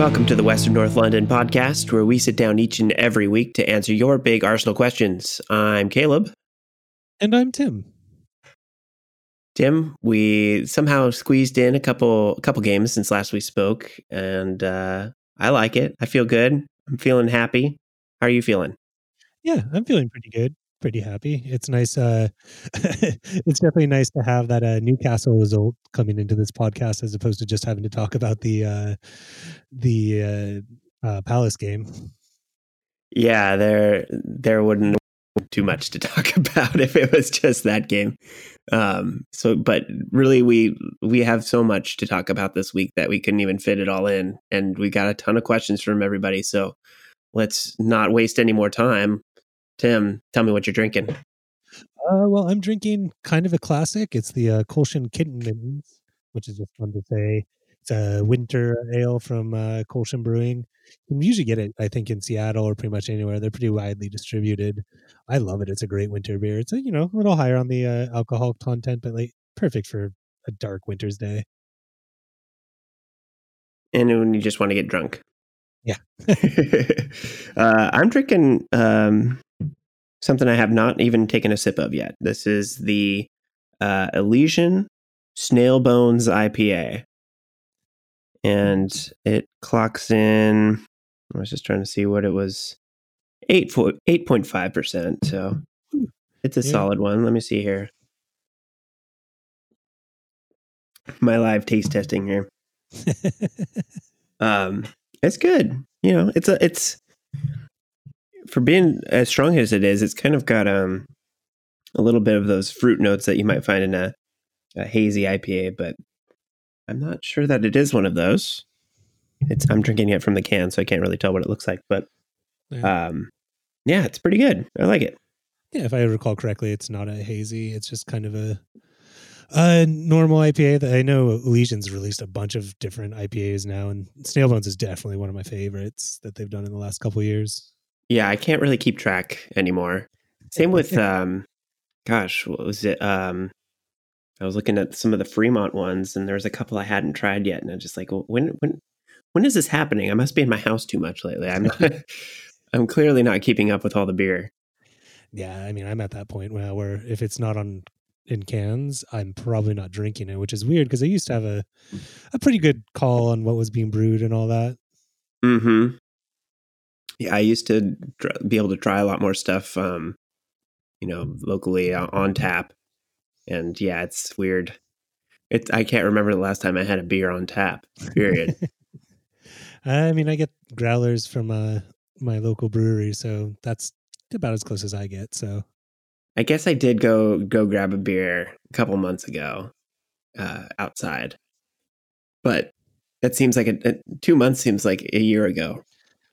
Welcome to the Western North London podcast, where we sit down each and every week to answer your big Arsenal questions. I'm Caleb. And I'm Tim. Tim, we somehow squeezed in a couple a couple games since last we spoke, and uh, I like it. I feel good. I'm feeling happy. How are you feeling? Yeah, I'm feeling pretty good. Pretty happy. It's nice. Uh, it's definitely nice to have that uh, Newcastle result coming into this podcast, as opposed to just having to talk about the uh, the uh, uh, Palace game. Yeah, there there wouldn't too much to talk about if it was just that game. Um, so, but really, we we have so much to talk about this week that we couldn't even fit it all in, and we got a ton of questions from everybody. So, let's not waste any more time. Tim, tell me what you're drinking. Uh, well, I'm drinking kind of a classic. It's the uh, Kolsch Kittens, which is just fun to say. It's a winter ale from uh, Brewing. You can usually get it, I think, in Seattle or pretty much anywhere. They're pretty widely distributed. I love it. It's a great winter beer. It's a, you know a little higher on the uh, alcohol content, but like perfect for a dark winter's day. And when you just want to get drunk. Yeah. uh, I'm drinking um, something I have not even taken a sip of yet. This is the uh, Elysian Snail Bones IPA. And it clocks in, I was just trying to see what it was 8, 8.5%. So it's a yeah. solid one. Let me see here. My live taste testing here. um, it's good. You know, it's a, it's, for being as strong as it is, it's kind of got um a little bit of those fruit notes that you might find in a, a hazy IPA, but I'm not sure that it is one of those. It's I'm drinking it from the can, so I can't really tell what it looks like, but yeah. um yeah, it's pretty good. I like it. Yeah, if I recall correctly, it's not a hazy. It's just kind of a a normal IPA that I know Elysian's released a bunch of different IPAs now, and Snail Bones is definitely one of my favorites that they've done in the last couple years. Yeah, I can't really keep track anymore. Same with um gosh, what was it? Um I was looking at some of the Fremont ones and there was a couple I hadn't tried yet and I'm just like, well, when when when is this happening? I must be in my house too much lately. I'm not I'm clearly not keeping up with all the beer. Yeah, I mean, I'm at that point now where if it's not on in cans, I'm probably not drinking it, which is weird because I used to have a a pretty good call on what was being brewed and all that. Mhm yeah, I used to be able to try a lot more stuff, um, you know, locally on tap. And yeah, it's weird. It's I can't remember the last time I had a beer on tap. Period. I mean, I get growlers from uh, my local brewery, so that's about as close as I get. So, I guess I did go go grab a beer a couple months ago uh, outside, but that seems like a, a, two months seems like a year ago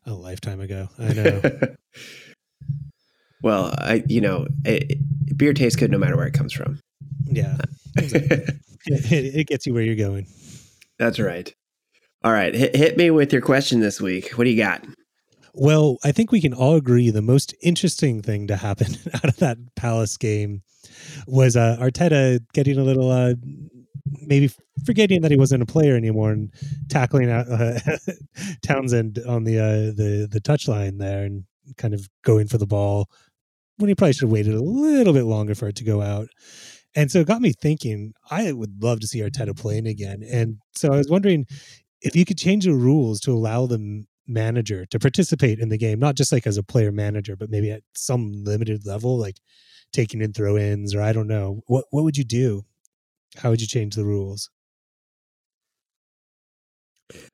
a lifetime ago. I know. well, I you know, it, beer tastes good no matter where it comes from. Yeah, it, it, gets you where you're going. That's right. All right, hit, hit me with your question this week. What do you got? Well, I think we can all agree the most interesting thing to happen out of that Palace game was uh, Arteta getting a little uh, maybe forgetting that he wasn't a player anymore and tackling uh, Townsend on the uh, the the touchline there and kind of going for the ball when he probably should have waited a little bit longer for it to go out. And so it got me thinking, I would love to see Arteta playing again. And so I was wondering if you could change the rules to allow the manager to participate in the game, not just like as a player manager, but maybe at some limited level, like taking in throw ins or I don't know. What what would you do? How would you change the rules?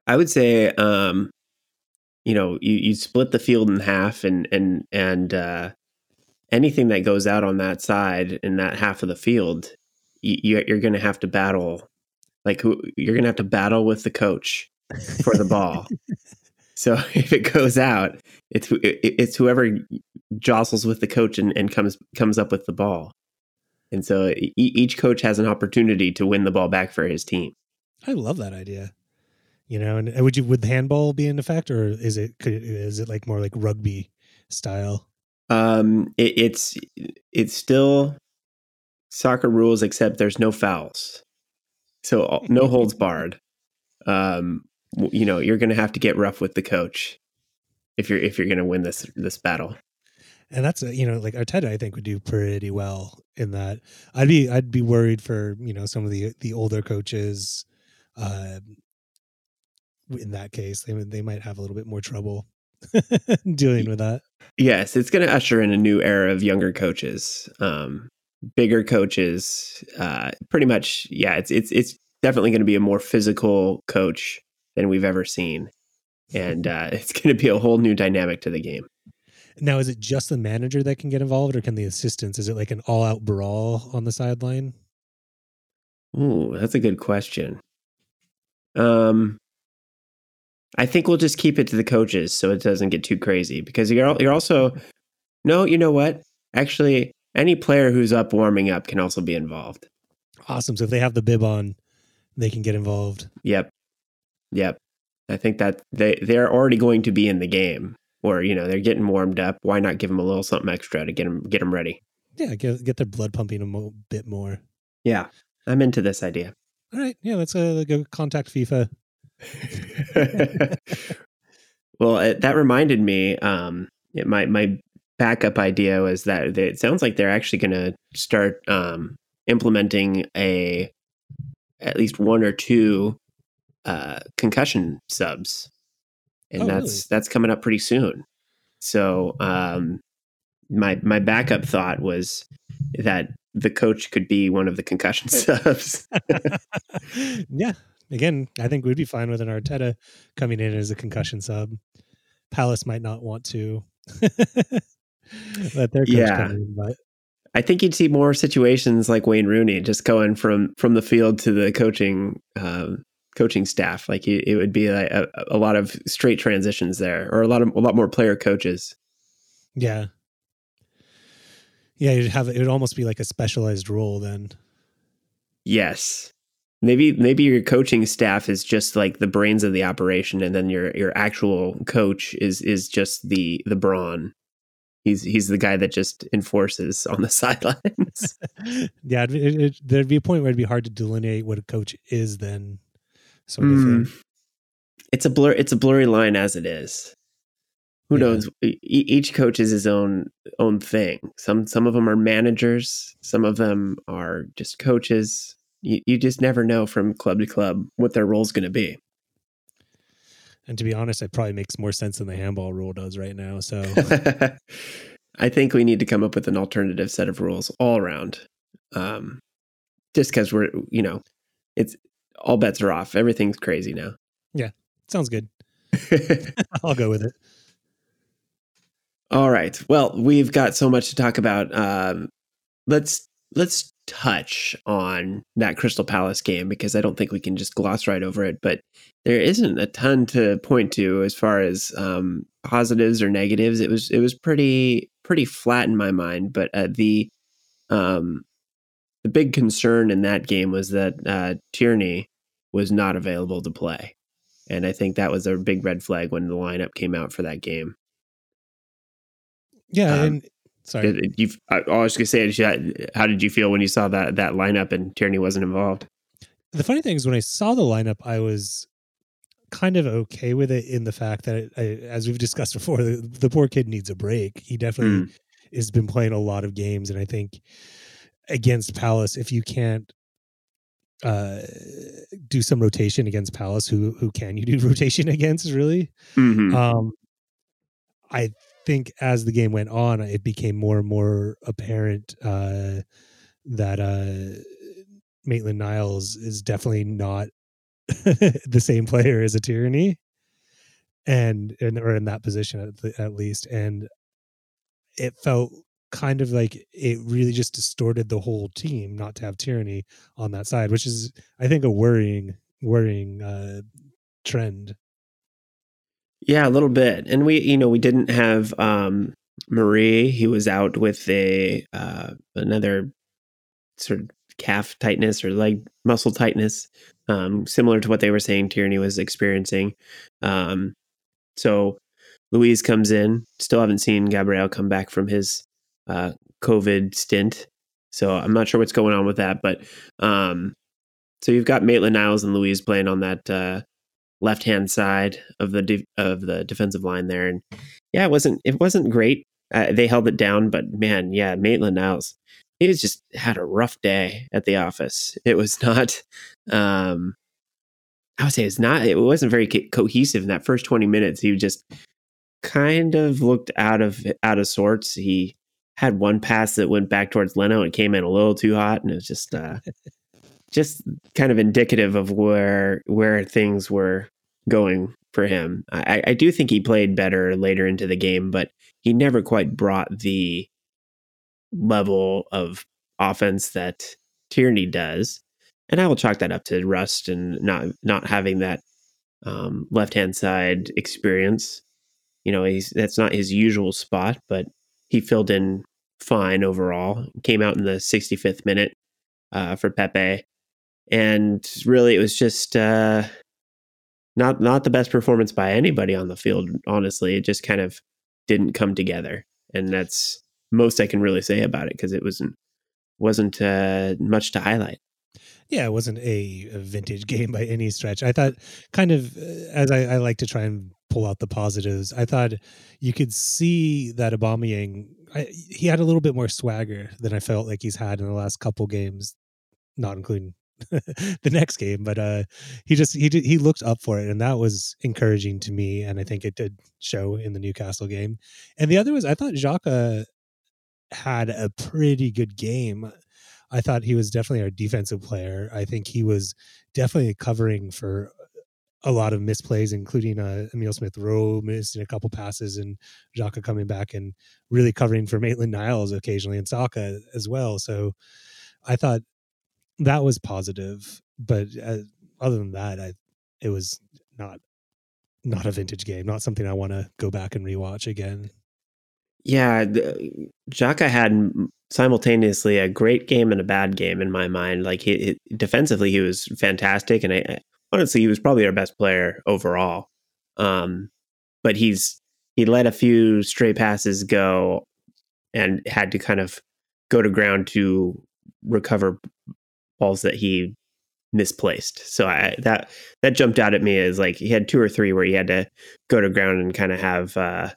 I would say, um, you know, you, you split the field in half, and and and uh, anything that goes out on that side in that half of the field, you, you're going to have to battle. Like who you're going to have to battle with the coach for the ball. so if it goes out, it's it's whoever jostles with the coach and, and comes comes up with the ball. And so each coach has an opportunity to win the ball back for his team. I love that idea. You know, and would you would handball be in effect, or is it could, it is it like more like rugby style? Um, it, it's it's still soccer rules, except there's no fouls, so no holds barred. Um, you know you're going to have to get rough with the coach if you're if you're going to win this this battle. And that's a, you know like Arteta I think would do pretty well in that. I'd be I'd be worried for you know some of the the older coaches. Uh, in that case, they they might have a little bit more trouble dealing with that. Yes, it's going to usher in a new era of younger coaches, um, bigger coaches. Uh, pretty much, yeah. It's it's it's definitely going to be a more physical coach than we've ever seen, and uh, it's going to be a whole new dynamic to the game. Now, is it just the manager that can get involved, or can the assistants? Is it like an all-out brawl on the sideline? Ooh, that's a good question. Um, I think we'll just keep it to the coaches so it doesn't get too crazy because you're you're also no, you know what? Actually, any player who's up warming up can also be involved. Awesome. So if they have the bib on, they can get involved. Yep. Yep. I think that they they're already going to be in the game or you know, they're getting warmed up. Why not give them a little something extra to get them get them ready? Yeah, get get their blood pumping a mo- bit more. Yeah. I'm into this idea. All right. Yeah, let's uh, go contact FIFA well, it, that reminded me. Um, it, my my backup idea was that it sounds like they're actually going to start um, implementing a at least one or two uh, concussion subs, and Oh, that's really? that's coming up pretty soon. So um, my my backup thought was that the coach could be one of the concussion subs. yeah. Again, I think we'd be fine with an Arteta coming in as a concussion sub. Palace might not want to let their coach Yeah. come in, but I think you'd see more situations like Wayne Rooney just going from from the field to the coaching um, coaching staff. Like it, it would be like a, a lot of straight transitions there, or a lot of a lot more player coaches. yeah. Yeah, you'd have it would almost be like a specialized role then. Yes, maybe maybe your coaching staff is just like the brains of the operation, and then your your actual coach is is just the the brawn. He's he's the guy that just enforces on the sidelines. yeah, it, it, there'd be a point where it'd be hard to delineate what a coach is then, sort of Mm. thing. it's a blur it's a blurry line as it is who Yeah. knows E- each coach is his own own thing some some of them are managers some of them are just coaches you, you just never know from club to club what their role's going to be And to be honest, it probably makes more sense than the handball rule does right now. So i think we need to come up with an alternative set of rules all around um just because we're you know it's all bets are off everything's crazy now Yeah, sounds good. I'll go with it. All right. Well, we've got so much to talk about. Um, let's let's touch on that Crystal Palace game because I don't think we can just gloss right over it. But there isn't a ton to point to as far as um, positives or negatives. It was it was pretty pretty flat in my mind. But uh, the um, the big concern in that game was that uh, Tierney was not available to play, and I think that was a big red flag when the lineup came out for that game. Yeah, Um, and sorry. You, I I was going to say, how did you feel when you saw that that lineup and Tierney wasn't involved? the funny thing is when I saw the lineup, I was kind of okay with it in the fact that, I, as we've discussed before, the, the poor kid needs a break. He definitely has been playing a lot of games, and I think against Palace, if you can't uh do some rotation against Palace, who who can you do rotation against? Really, Mhm. um, I think as the game went on, it became more and more apparent uh, that uh, Maitland Niles is definitely not the same player as a Tierney, and, and or in that position at, the, at least, and it felt kind of like it really just distorted the whole team not to have Tierney on that side, which is I think a worrying worrying uh, trend. Yeah, a little bit. And we, you know, we didn't have um, Mari. He was out with a uh, another sort of calf tightness or leg muscle tightness, um, similar to what they were saying Tierney was experiencing. Um, so Luiz comes in. Still haven't seen Gabriel come back from his uh, COVID stint. So I'm not sure what's going on with that. But um, so you've got Maitland Niles and Luiz playing on that uh, left hand side of the de- of the defensive line there, and yeah, it wasn't it wasn't great. Uh, they held it down, but man, yeah, Maitland Niles, he just had a rough day at the office. It was not. Um, I would say it's not. It wasn't very co- cohesive in that first twenty minutes. He just kind of looked out of out of sorts. He had one pass that went back towards Leno and came in a little too hot, and it was just uh, just kind of indicative of where where things were going for him. I, I do think he played better later into the game, but he never quite brought the level of offense that Tierney does. And I will chalk that up to rust and not not having that um, left hand side experience. You know, he's that's not his usual spot, but he filled in fine overall. Came out in the 65th minute uh, for Pepe, and really it was just uh, not not the best performance by anybody on the field. Honestly, it just kind of didn't come together, and that's most I can really say about it because it wasn't wasn't uh, much to highlight. Yeah, it wasn't a, a, vintage game by any stretch. I thought, kind of, uh, as I, I, like to try and pull out the positives, I thought you could see that Aubameyang, I, he had a little bit more swagger than I felt like he's had in the last couple games, not including the next game, but uh, he just he did, he looked up for it, and that was encouraging to me, and I think it did show in the Newcastle game. And the other was I thought Xhaka had a pretty good game. I thought he was definitely our defensive player. I think he was definitely covering for a lot of misplays, including uh, Emile Smith Rowe missing a couple passes and Xhaka coming back and really covering for Maitland Niles occasionally and Saka as well. So I thought that was positive, but uh, other than that, I it was not not a vintage game, not something I want to go back and rewatch again. Yeah, Xhaka had simultaneously a great game and a bad game in my mind. Like he, he defensively, he was fantastic, and I, honestly, he was probably our best player overall. Um, but he's he let a few stray passes go, and had to kind of go to ground to recover balls that he misplaced. So I that that jumped out at me as like he had two or three where he had to go to ground and kind of have uh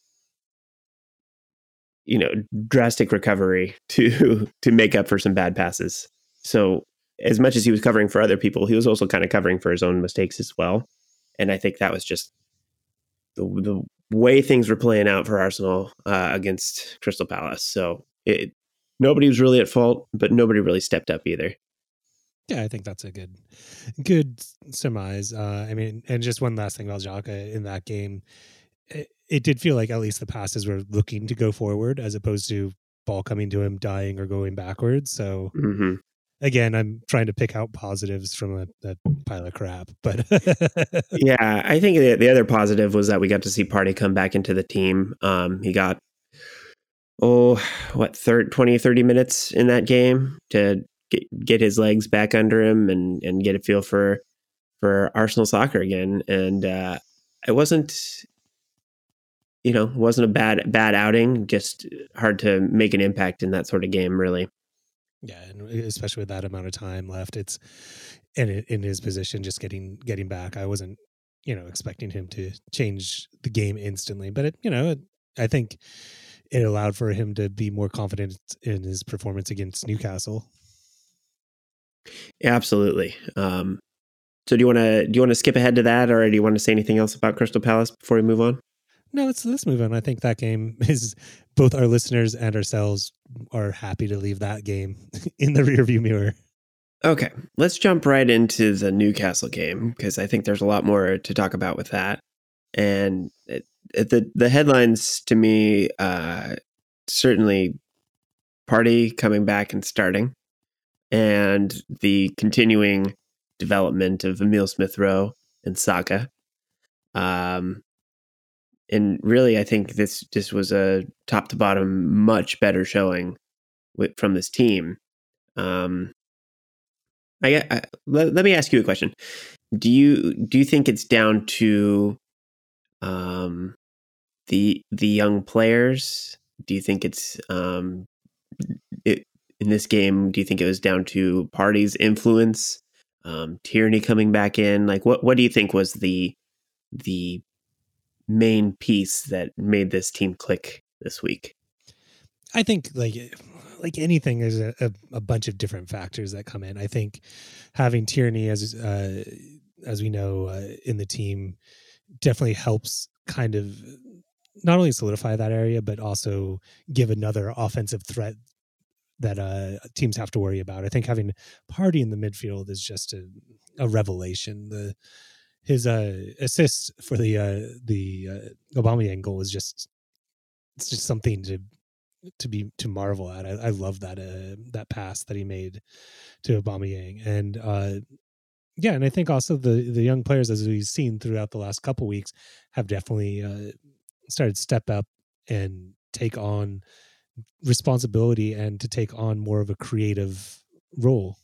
you know drastic recovery to to make up for some bad passes. So as much as he was covering for other people, he was also kind of covering for his own mistakes as well. And I think that was just the the way things were playing out for Arsenal uh, against Crystal Palace. So it nobody was really at fault, but nobody really stepped up either. Yeah, I think that's a good, good surmise. Uh, I mean, and just one last thing about Xhaka in that game, it, it, did feel like at least the passes were looking to go forward as opposed to ball coming to him dying or going backwards. So mm-hmm. again, I'm trying to pick out positives from a, a pile of crap. But yeah, I think the, the, other positive was that we got to see Partey come back into the team. Um, he got oh what third 20 30 minutes in that game to get, get his legs back under him and and get a feel for for Arsenal soccer again. And uh, it wasn't, you know, wasn't a bad bad outing. Just hard to make an impact in that sort of game, really. Yeah, and especially with that amount of time left, it's in in his position, just getting getting back. I wasn't, you know, expecting him to change the game instantly, but it, you know, I think it allowed for him to be more confident in his performance against Newcastle. Absolutely. Um, so do you want to do you want to skip ahead to that, or do you want to say anything else about Crystal Palace before we move on? No, let's let's move on. I think that game is both our listeners and ourselves are happy to leave that game in the rearview mirror. Okay, let's jump right into the Newcastle game because I think there's a lot more to talk about with that. And it, it, the the headlines to me uh, certainly Partey coming back and starting and the continuing development of Emile Smith Rowe and Saka. Um, and really, I think this just was a top to bottom much better showing with, from this team. Um, I, I let, let, me ask you a question. Do you do you think it's down to um, the the young players? Do you think it's um, it, in this game? Do you think it was down to Partey's influence, um, Tierney coming back in? Like, what what do you think was the the main piece that made this team click this week? I think like like anything, there's a, a, bunch of different factors that come in. I think having Tierney as uh, as we know uh, in the team definitely helps kind of not only solidify that area but also give another offensive threat that uh, teams have to worry about. I think having Partey in the midfield is just a, a revelation. The his uh, assist for the uh, the uh, Aubameyang goal is just it's just something to to be to marvel at. I, I love that uh, that pass that he made to Aubameyang, and uh, yeah, and I think also the the young players as we've seen throughout the last couple weeks have definitely uh, started step up and take on responsibility and to take on more of a creative role.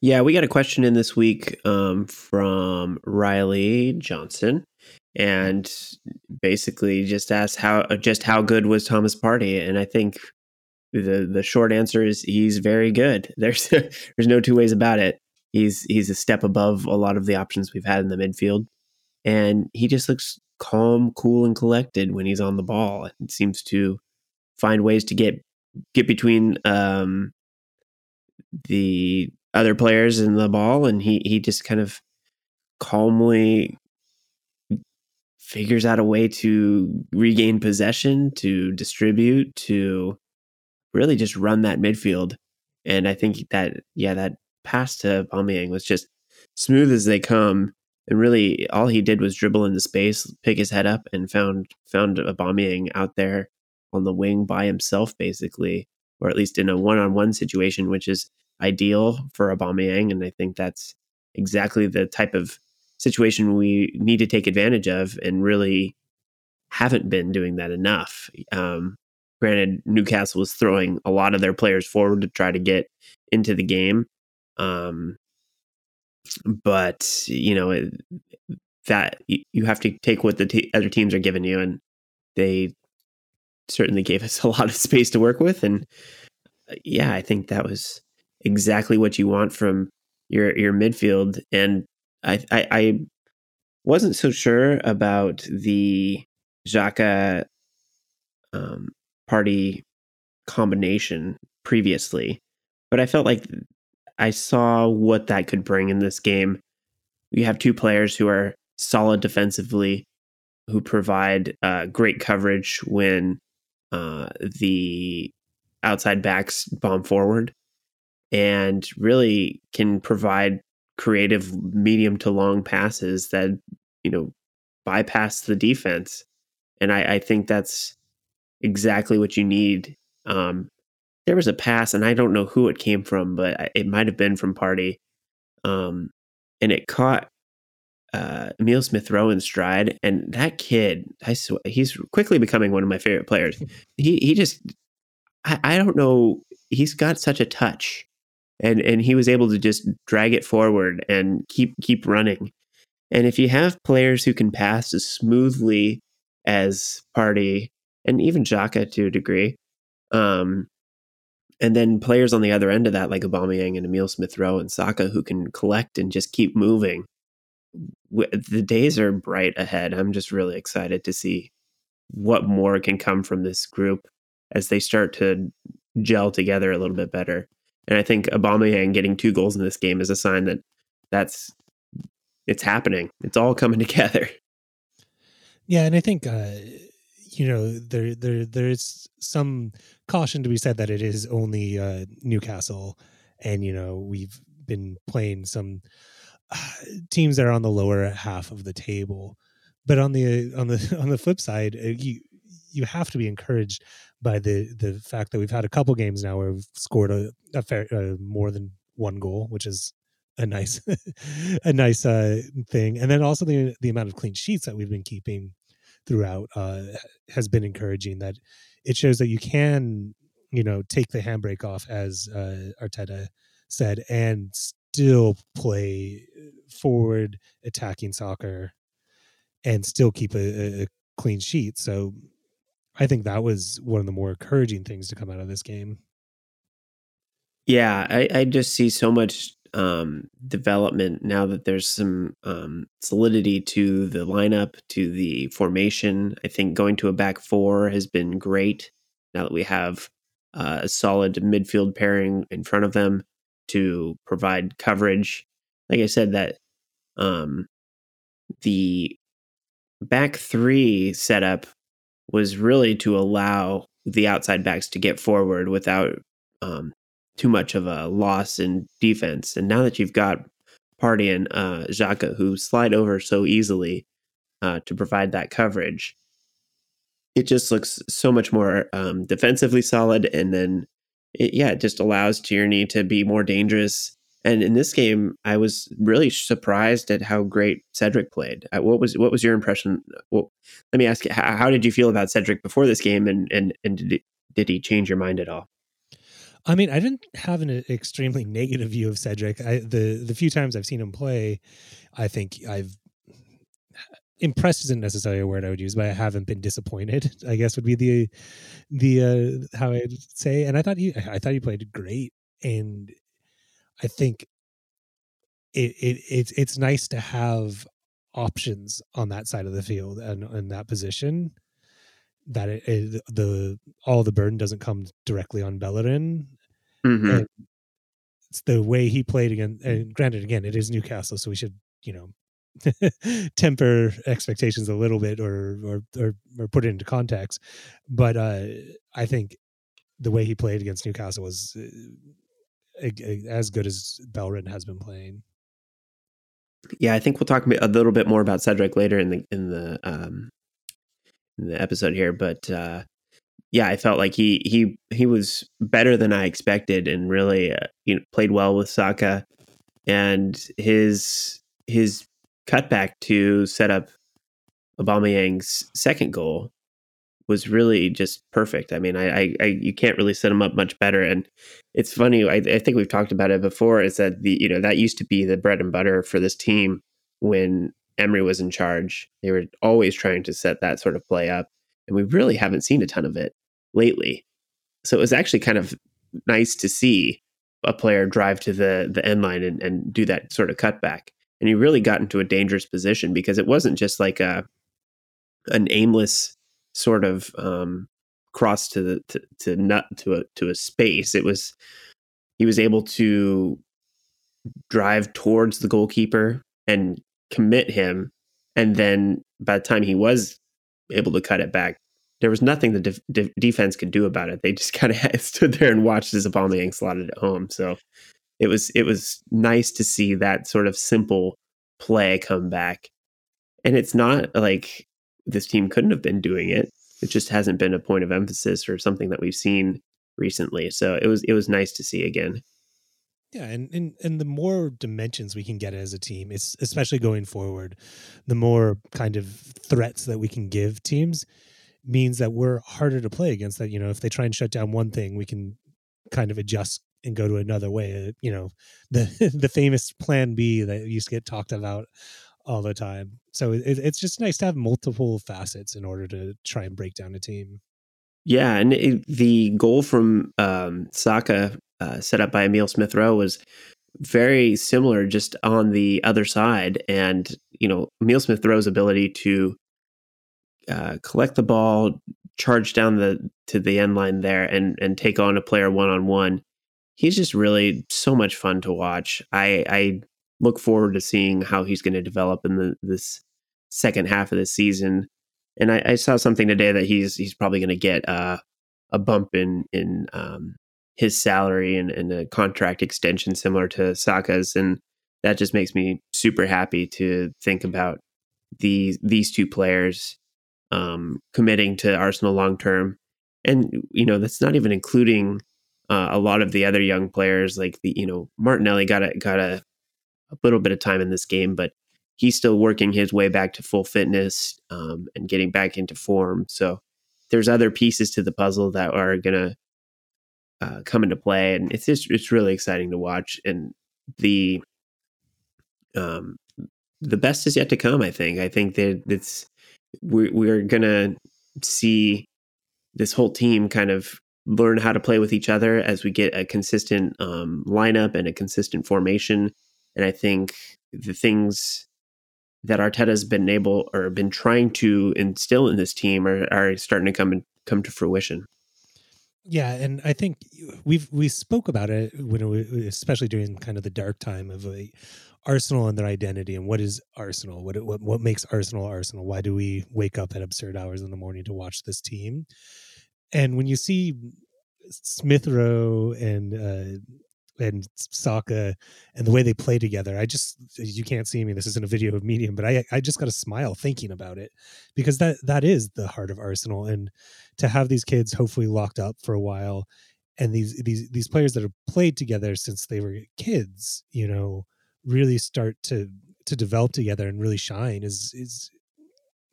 Yeah, we got a question in this week um, from Riley Johnson, and basically just asked how just how good was Thomas Partey, and I think the the short answer is he's very good. There's there's no two ways about it. He's he's a step above a lot of the options we've had in the midfield, and he just looks calm, cool, and collected when he's on the ball. It seems to find ways to get get between um, the other players in the ball, and he he just kind of calmly figures out a way to regain possession, to distribute, to really just run that midfield. And I think that yeah, that pass to Aubameyang was just smooth as they come. And really, all he did was dribble into space, pick his head up, and found found Aubameyang out there on the wing by himself, basically, or at least in a one-on-one situation, which is ideal for Aubameyang. And I think that's exactly the type of situation we need to take advantage of and really haven't been doing that enough. Um, granted, Newcastle was throwing a lot of their players forward to try to get into the game. Um, but, you know, that you have to take what the t- other teams are giving you, and they certainly gave us a lot of space to work with. And uh, yeah, I think that was exactly what you want from your your midfield. And I, I, I wasn't so sure about the Xhaka um, Partey combination previously, but I felt like I saw what that could bring in this game. You have two players who are solid defensively, who provide uh, great coverage when uh, the outside backs bomb forward, and really can provide creative medium to long passes that you know bypass the defense. And i, I think that's exactly what you need. Um, there was a pass and i don't know who it came from but it might have been from Partey. Um, and it caught uh, Emile Smith Rowe in stride, and that kid, I swear, he's quickly becoming one of my favorite players. He he just, I, I don't know, he's got such a touch, and and he was able to just drag it forward and keep keep running. And if you have players who can pass as smoothly as Partey and even Xhaka to a degree, um, and then players on the other end of that like Aubameyang and Emile Smith Rowe and Saka who can collect and just keep moving. The days are bright ahead. I'm just really excited to see what more can come from this group as they start to gel together a little bit better. And I think Aubameyang getting two goals in this game is a sign that that's it's happening. It's all coming together. Yeah, and I think uh, you know there there there's some caution to be said that it is only uh, Newcastle, and you know we've been playing some uh, teams that are on the lower half of the table. But on the on the on the flip side, uh, you you have to be encouraged by the the fact that we've had a couple games now where we've scored a, a fair uh, more than one goal, which is a nice a nice uh, thing. And then also the the amount of clean sheets that we've been keeping throughout uh, has been encouraging. That it shows that you can you know take the handbrake off, as uh, Arteta said, and still play forward attacking soccer and still keep a, a clean sheet. So I think that was one of the more encouraging things to come out of this game. Yeah, I, I just see so much um, development now that there's some um, solidity to the lineup, to the formation. I think going to a back four has been great. Now that we have uh, a solid midfield pairing in front of them to provide coverage, like I said, that um, the back three setup was really to allow the outside backs to get forward without um, too much of a loss in defense. And now that you've got Partey and uh, Xhaka who slide over so easily uh, to provide that coverage, it just looks so much more um, defensively solid. And then, it, yeah, it just allows Tierney to be more dangerous. And in this game, I was really surprised at how great Cedric played. Uh, what was what was your impression? Well, let me ask you, how, did you feel about Cedric before this game, and and and did, did he change your mind at all? I mean, I didn't have an extremely negative view of Cedric. I, the the few times I've seen him play, I think I've impressed isn't necessarily a word I would use, but I haven't been disappointed. I guess would be the the uh, how I'd say. And I thought he I thought he played great, and I think it it it's it's nice to have options on that side of the field and in that position that it, it, the all the burden doesn't come directly on Bellerin. Mm-hmm. it's the way he played again. And granted, again, it is Newcastle, so we should you know temper expectations a little bit or, or or or, put it into context. But uh, I think the way he played against Newcastle was uh, as good as Bellerin has been playing. Yeah, I think we'll talk a little bit more about Cedric later in the in the um, in the episode here, but uh, yeah, I felt like he he he was better than I expected, and really uh, you know played well with Saka, and his his cutback to set up Aubameyang's second goal was really just perfect. I mean, I, I, I, you can't really set them up much better. And it's funny. I, I think we've talked about it before. Is that the you know that used to be the bread and butter for this team when Emery was in charge. They were always trying to set that sort of play up, and we really haven't seen a ton of it lately. So it was actually kind of nice to see a player drive to the the end line and, and do that sort of cutback. And he really got into a dangerous position because it wasn't just like a an aimless sort of um, cross to the to, to nut to a to a space. It was he was able to drive towards the goalkeeper and commit him. And then by the time he was able to cut it back, there was nothing the def- defense could do about it. They just kind of stood there and watched as Aubameyang slotted it home. So it was it was nice to see that sort of simple play come back. And it's not like this team couldn't have been doing it. It just hasn't been a point of emphasis or something that we've seen recently. So it was it was nice to see again. Yeah, and, and and the more dimensions we can get as a team, it's especially going forward, the more kind of threats that we can give teams means that we're harder to play against. That you know, if they try and shut down one thing, we can kind of adjust and go to another way. Uh, you know, the the famous Plan B that used to get talked about all the time. So it, it's just nice to have multiple facets in order to try and break down a team. Yeah, and it, the goal from um, Saka uh, set up by Emile Smith Rowe was very similar, just on the other side. And you know, Emile Smith Rowe's ability to uh, collect the ball, charge down the to the end line there, and and take on a player one on one. He's just really so much fun to watch. I, I look forward to seeing how he's going to develop in the, this second half of the season. And I, I saw something today that he's he's probably going to get uh, a bump in in um, his salary and, and a contract extension similar to Saka's, and that just makes me super happy to think about these these two players um, committing to Arsenal long term, and you know that's not even including uh, a lot of the other young players like the you know Martinelli got a got a, a little bit of time in this game, but he's still working his way back to full fitness um, and getting back into form. So there's other pieces to the puzzle that are gonna uh, come into play, and it's just it's really exciting to watch. And the um, the best is yet to come. I think. I think that it's we're we're gonna see this whole team kind of learn how to play with each other as we get a consistent um, lineup and a consistent formation. And I think the things that Arteta's been able or been trying to instill in this team are, are starting to come and come to fruition. Yeah, and I think we've we spoke about it when it, especially during kind of the dark time of a Arsenal and their identity and what is Arsenal? What what what makes Arsenal Arsenal? Why do we wake up at absurd hours in the morning to watch this team? And when you see Smith Rowe and uh, and Saka and the way they play together. I just you can't see me. This isn't a video of medium, but I I just got a smile thinking about it because that that is the heart of Arsenal and to have these kids hopefully locked up for a while and these these these players that have played together since they were kids, you know, really start to to develop together and really shine is is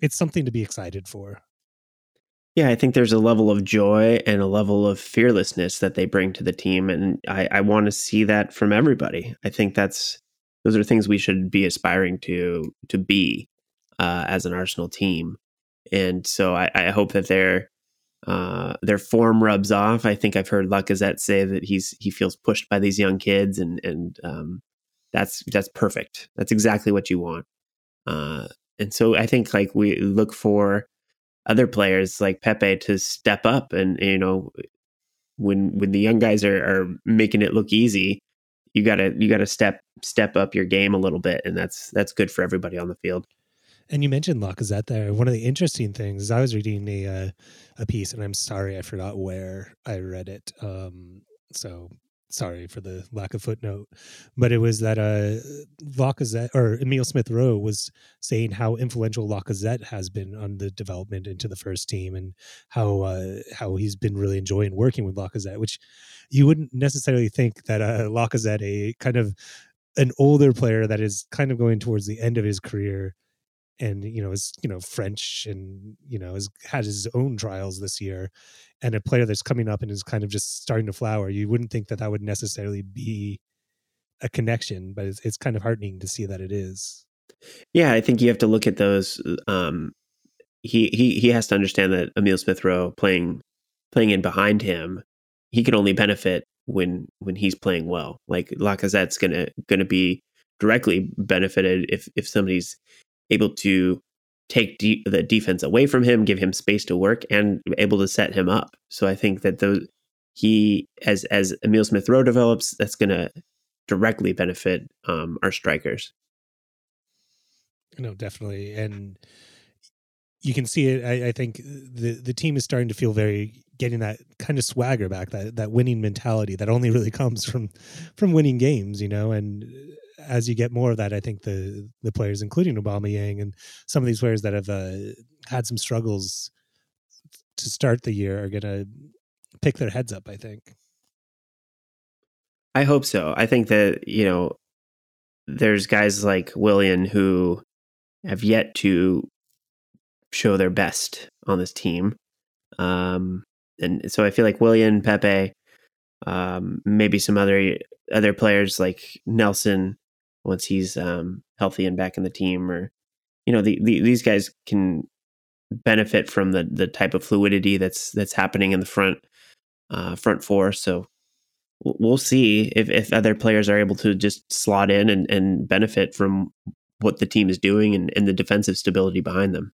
it's something to be excited for. Yeah, I think there's a level of joy and a level of fearlessness that they bring to the team, and I, I want to see that from everybody. I think that's those are things we should be aspiring to to be uh, as an Arsenal team, and so I, I hope that their uh, their form rubs off. I think I've heard Lacazette say that he's he feels pushed by these young kids, and and um, that's that's perfect. That's exactly what you want. Uh, and so I think like we look for other players like Pepe to step up and you know when when the young guys are, are making it look easy you gotta you gotta step step up your game a little bit and that's that's good for everybody on the field and you mentioned Lacazette there. One of the interesting things is I was reading a uh, a piece, and I'm sorry I forgot where I read it. Um, so sorry for the lack of footnote, but it was that uh, Lacazette or Emile Smith Rowe was saying how influential Lacazette has been on the development into the first team, and how uh, how he's been really enjoying working with Lacazette, which you wouldn't necessarily think that uh, Lacazette, a kind of an older player that is kind of going towards the end of his career and you know is you know French and you know has had his own trials this year, and a player that's coming up and is kind of just starting to flower. You wouldn't think that that would necessarily be a connection, but it's, it's kind of heartening to see that it is. Yeah, I think you have to look at those. Um, he he he has to understand that Emile Smith Rowe playing playing in behind him, he can only benefit when when he's playing well. Like Lacazette's gonna gonna be directly benefited if if somebody's able to take de- the defense away from him, give him space to work, and able to set him up. So I think that those he as as Emile Smith Rowe develops, that's going to directly benefit um, our strikers. No, definitely, and you can see it. I, I, think the the team is starting to feel very getting that kind of swagger back, that that winning mentality that only really comes from from winning games, you know. And as you get more of that, I think the the players, including Aubameyang and some of these players that have uh, had some struggles to start the year, are going to pick their heads up. I think. I hope so. I think that you know, there's guys like Willian who have yet to show their best on this team, um, and so I feel like Willian, Pepe, um, maybe some other other players like Nelson once he's um, healthy and back in the team, or you know, the, the, these guys can benefit from the the type of fluidity that's that's happening in the front uh, front four. So we'll see if, if other players are able to just slot in and, and benefit from what the team is doing and, and the defensive stability behind them.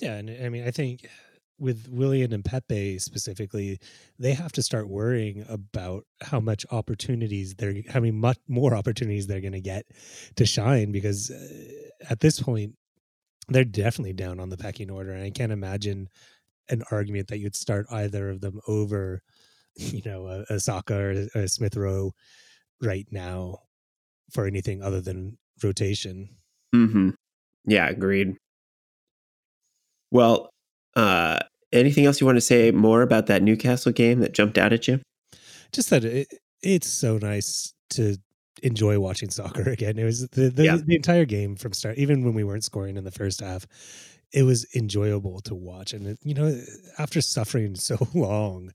Yeah, and I mean, I think with Willian and Pepe specifically, they have to start worrying about how much opportunities they're how many much more opportunities they're going to get to shine because uh, at this point they're definitely down on the pecking order and I can't imagine an argument that you'd start either of them over you know a, a Saka or a, Smith Rowe right now for anything other than rotation. Mm-hmm. Yeah, agreed. Well, uh, anything else you want to say more about that Newcastle game that jumped out at you? Just that it, it's so nice to enjoy watching soccer again. It was the the, yeah. the, entire game from start, even when we weren't scoring in the first half. It was enjoyable to watch, and it, you know, after suffering so long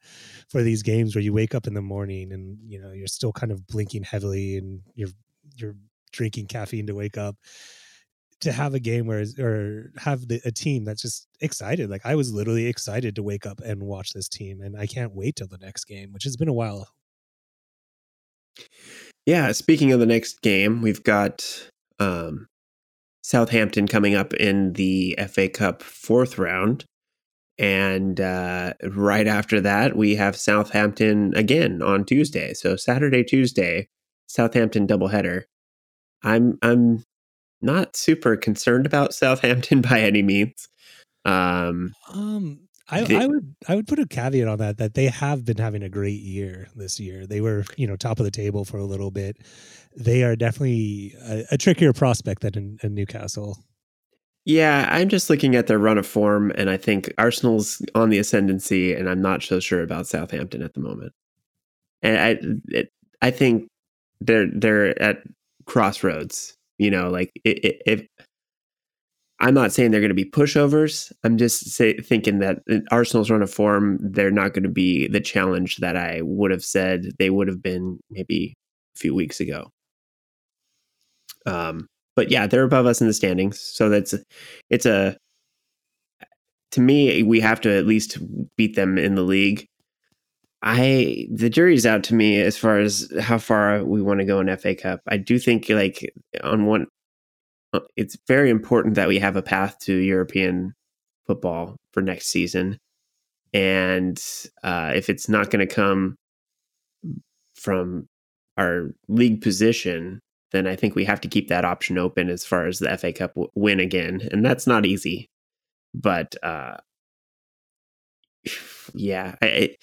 for these games where you wake up in the morning and you know you're still kind of blinking heavily and you're you're drinking caffeine to wake up to have a game where or have the, a team that's just excited. Like I was literally excited to wake up and watch this team, and I can't wait till the next game, which has been a while. Yeah, speaking of the next game, we've got um, Southampton coming up in the FA Cup fourth round. And uh, right after that, we have Southampton again on Tuesday. So Saturday, Tuesday, Southampton doubleheader. I'm I'm not super concerned about Southampton by any means. Um, um I, I, would I would put a caveat on that that they have been having a great year this year. They were you know top of the table for a little bit. They are definitely a, a trickier prospect than in, in, Newcastle. Yeah, I'm just looking at their run of form, and I think Arsenal's on the ascendancy, and I'm not so sure about Southampton at the moment. And I it, I think they're they're at crossroads. You know, like if I'm not saying they're going to be pushovers. I'm just say, thinking that Arsenal's run of form, they're not going to be the challenge that I would have said they would have been maybe a few weeks ago. Um, but yeah, they're above us in the standings, so that's it's a. To me, we have to at least beat them in the league. I the jury's out to me as far as how far we want to go in FA Cup. I do think like on one uh, it's very important that we have a path to European football for next season. And uh, if it's not going to come from our league position, then I think we have to keep that option open as far as the FA Cup w- win again. And that's not easy. But uh, yeah, I, I,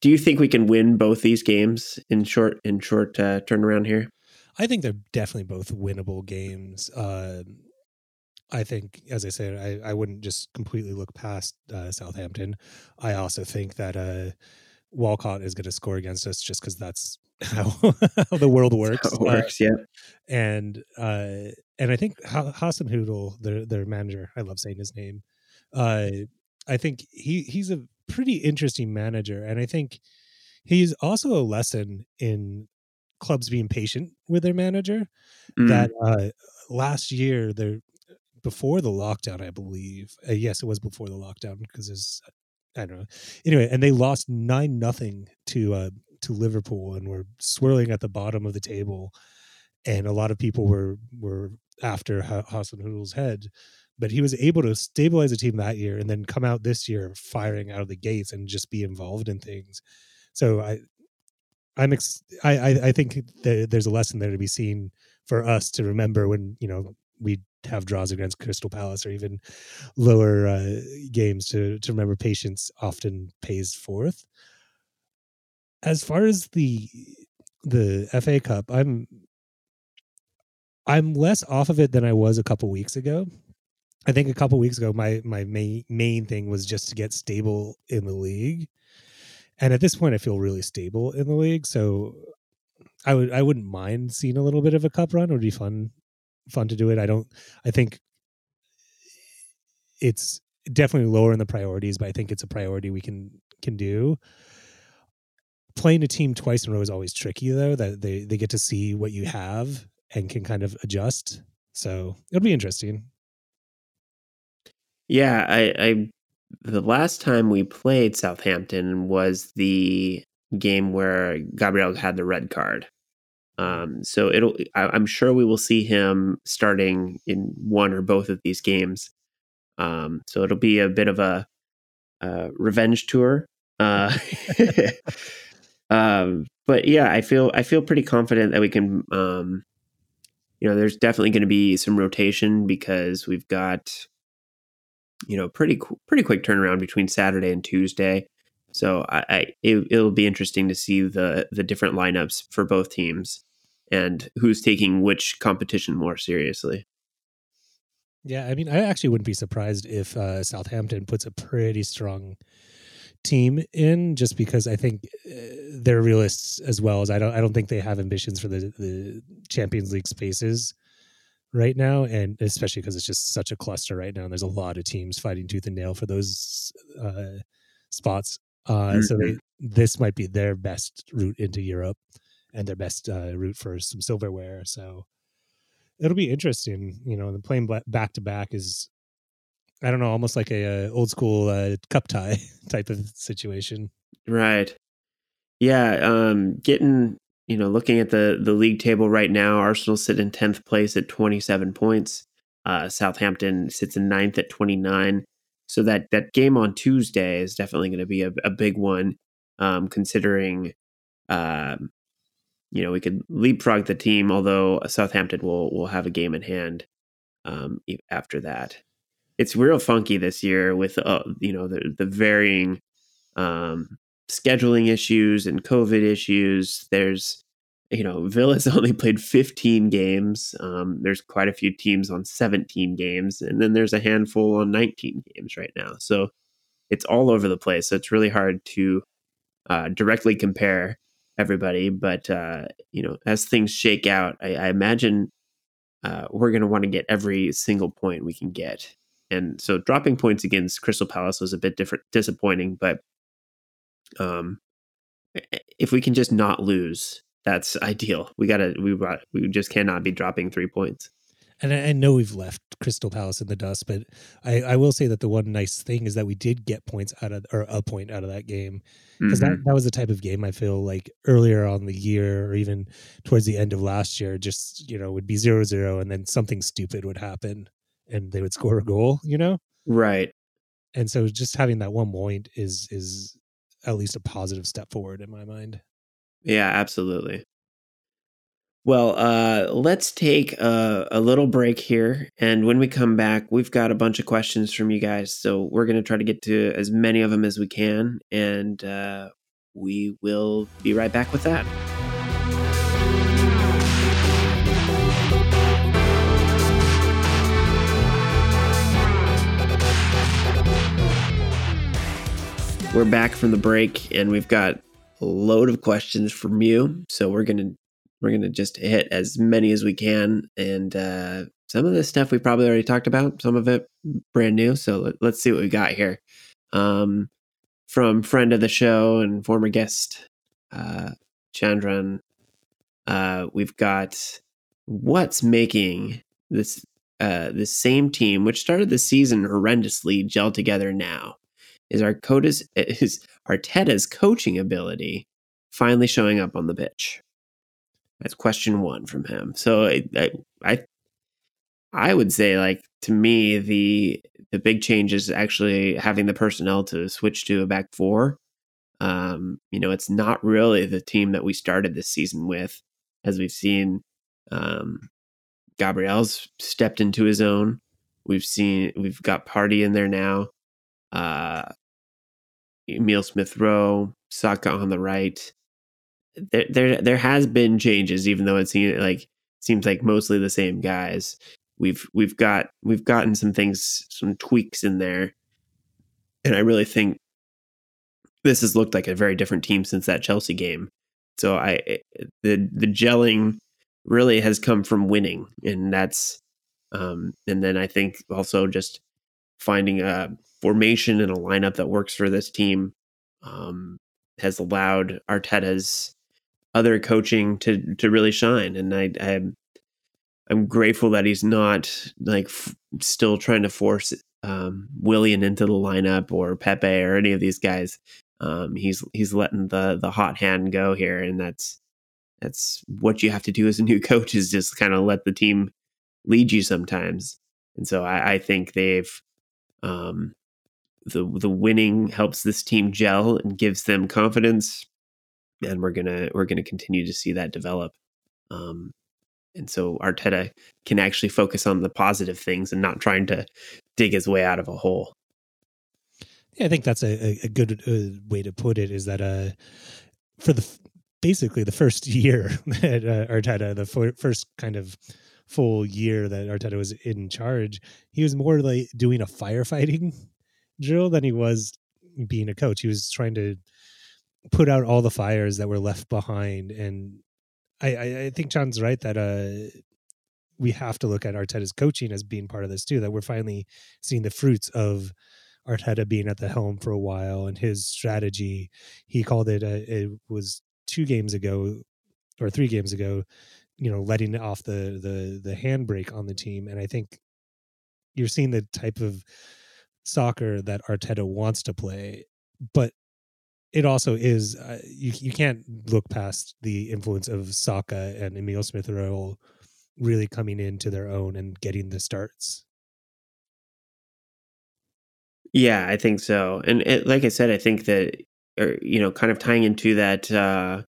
do you think we can win both these games in short in short uh, turnaround here? I think they're definitely both winnable games. Uh, I think, as I said, I, I wouldn't just completely look past uh, Southampton. I also think that uh, Walcott is going to score against us just because that's how, how, the world works. works, yeah. And uh, and I think Hasenhüttl, their their manager, I love saying his name. Uh, I think he he's a pretty interesting manager, and I think he's also a lesson in clubs being patient with their manager. Mm. That uh, last year, there before the lockdown, I believe. Uh, yes, it was before the lockdown because there's I don't know. Anyway, and they lost nine nothing to uh, to Liverpool and were swirling at the bottom of the table. And a lot of people were were after Hasenhüttl's head, but he was able to stabilize the team that year and then come out this year firing out of the gates and just be involved in things. So I I'm ex- I, I, I think there's a lesson there to be seen for us to remember when you know we have draws against Crystal Palace or even lower uh, games to to remember patience often pays forth. As far as the the FA Cup, I'm I'm less off of it than I was a couple weeks ago. I think a couple weeks ago, my my main main thing was just to get stable in the league. And at this point i feel really stable in the league. So i would i wouldn't mind seeing a little bit of a cup run. It would be fun fun to do it. I don't i think it's definitely lower in the priorities but i think it's a priority we can can do. Playing a team twice in a row is always tricky though that they they get to see what you have and can kind of adjust. So it'll be interesting yeah i i the last time we played Southampton was the game where Gabriel had the red card. Um, so it'll, I, am sure we will see him starting in one or both of these games. Um, so it'll be a bit of a, a revenge tour. Uh, um, but yeah, I feel I feel pretty confident that we can. Um, you know, there's definitely going to be some rotation because we've got you know, pretty pretty quick turnaround between Saturday and Tuesday. So I, I it, it'll be interesting to see the the different lineups for both teams and who's taking which competition more seriously. Yeah, I mean, I actually wouldn't be surprised if uh, Southampton puts a pretty strong team in, just because I think uh, they're realists as well as I don't. I don't think they have ambitions for the the Champions League spaces right now, and especially because it's just such a cluster right now. And there's a lot of teams fighting tooth and nail for those uh, spots. Uh, mm-hmm. So they, mm-hmm. this might be their best route into Europe and their best uh, route for some silverware. So it'll be interesting. You know, the playing back to back is, I don't know, almost like a, a old school uh, cup tie type of situation. Right. Yeah. Um, getting you know, looking at the the league table right now, Arsenal sit in tenth place at twenty seven points. Uh, Southampton sits in ninth at twenty nine. So that that game on Tuesday is definitely going to be a, a big one, um, considering, um, you know, we could leapfrog the team. Although Southampton will will have a game in hand um, after that. It's real funky this year with uh, you know the the varying um, scheduling issues and COVID issues. There's, you know, Villa's only played 15 games. Um, there's quite a few teams on 17 games, and then there's a handful on 19 games right now. So it's all over the place. So it's really hard to uh, directly compare everybody. But uh, you know, as things shake out, I, I imagine uh, we're going to want to get every single point we can get. And so dropping points against Crystal Palace was a bit different, disappointing, but um, if we can just not lose, that's ideal. We gotta we we just cannot be dropping three points. And I, know we've left Crystal Palace in the dust, but I, I, will say that the one nice thing is that we did get points out of or a point out of that game because mm-hmm. that, that was the type of game I feel like earlier on the year or even towards the end of last year, just you know would be zero zero and then something stupid would happen and they would score a goal, you know? Right. And so just having that one point is is at least a positive step forward in my mind. Yeah, absolutely. Well, uh, let's take a, a, little break here. And when we come back, we've got a bunch of questions from you guys. So we're going to try to get to as many of them as we can. And uh, we will be right back with that. We're back from the break and we've got a load of questions from you. So we're gonna we're gonna just hit as many as we can. And uh, some of this stuff we probably already talked about, some of it brand new. So let, us see what we got here. Um, from friend of the show and former guest uh, Chandran, uh, we've got what's making this uh, the same team, which started the season horrendously, gel together now is Arcoda's is Arteta's coaching ability finally showing up on the pitch? That's question one from him. So I, I, I, I would say like to me the the big change is actually having the personnel to switch to a back four. Um, you know, it's not really the team that we started this season with, as we've seen. Um, Gabriel's stepped into his own. We've seen we've got Partey in there now uh, Emile Smith Rowe, Saka on the right. There, there, there has been changes, even though it seems like seems like mostly the same guys. We've we've got we've gotten some things, some tweaks in there, and I really think this has looked like a very different team since that Chelsea game. So I the the gelling really has come from winning, and that's um, and then I think also just finding a formation and a lineup that works for this team um, has allowed Arteta's other coaching to to really shine. And I, I'm I'm grateful that he's not like f- still trying to force um, Willian into the lineup or Pepe or any of these guys. Um, he's he's letting the the hot hand go here, and that's that's what you have to do as a new coach is just kind of let the team lead you sometimes. And so I, I think they've um, the the winning helps this team gel and gives them confidence, and we're gonna we're gonna continue to see that develop. Um, and so Arteta can actually focus on the positive things and not trying to dig his way out of a hole. Yeah, I think that's a, a good uh, way to put it. Is that uh, for the basically the first year that uh, Arteta, the first kind of full year that Arteta was in charge, he was more like doing a firefighting drill than he was being a coach. He was trying to put out all the fires that were left behind. And I, I, I think John's right that uh, we have to look at Arteta's coaching as being part of this too. That we're finally seeing the fruits of Arteta being at the helm for a while and his strategy. He called it. A, it was two games ago or three games ago you know letting off the the the handbrake on the team and i think you're seeing the type of soccer that Arteta wants to play but it also is uh, you you can't look past the influence of Saka and Emile Smith Rowe really coming into their own and getting the starts. Yeah, I think so. And it, like I said, I think that or you know, kind of tying into that uh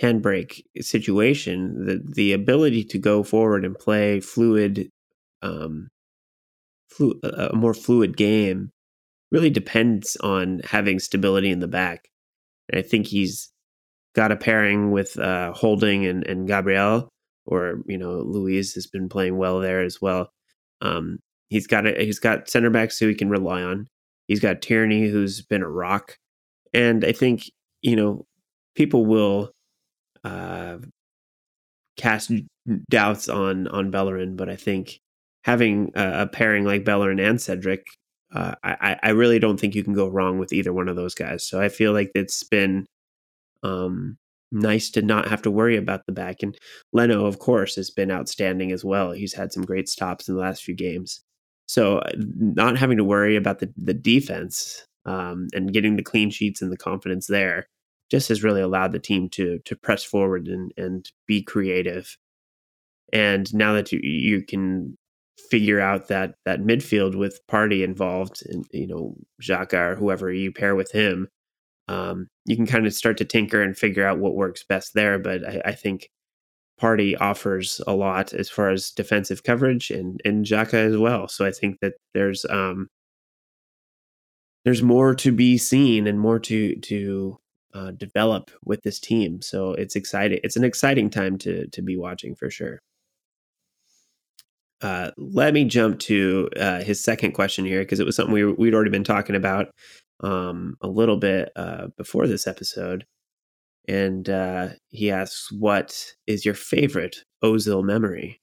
handbrake situation, the the ability to go forward and play fluid um flu- a more fluid game really depends on having stability in the back. And I think he's got a pairing with uh, Holding and, and Gabriel, or you know, Luiz has been playing well there as well. Um, he's got a, he's got center backs who he can rely on. He's got Tierney, who's been a rock, and I think you know people will uh, cast doubts on on Bellerin, but I think having a, a pairing like Bellerin and Cedric uh, I, I really don't think you can go wrong with either one of those guys. So I feel like it's been um, nice to not have to worry about the back. And Leno, of course, has been outstanding as well. He's had some great stops in the last few games. So uh, not having to worry about the the defense um, and getting the clean sheets and the confidence there just has really allowed the team to to press forward and and be creative. And now that you you can figure out that that midfield with Partey involved, and you know Xhaka or whoever you pair with him, um, you can kind of start to tinker and figure out what works best there. But I, I think Partey offers a lot as far as defensive coverage and and Xhaka as well. So I think that there's um, there's more to be seen and more to to uh, develop with this team. So it's exciting. It's an exciting time to to be watching for sure. Uh, let me jump to uh, his second question here because it was something we we'd already been talking about um, a little bit uh, before this episode, and uh, he asks, "What is your favorite Ozil memory?"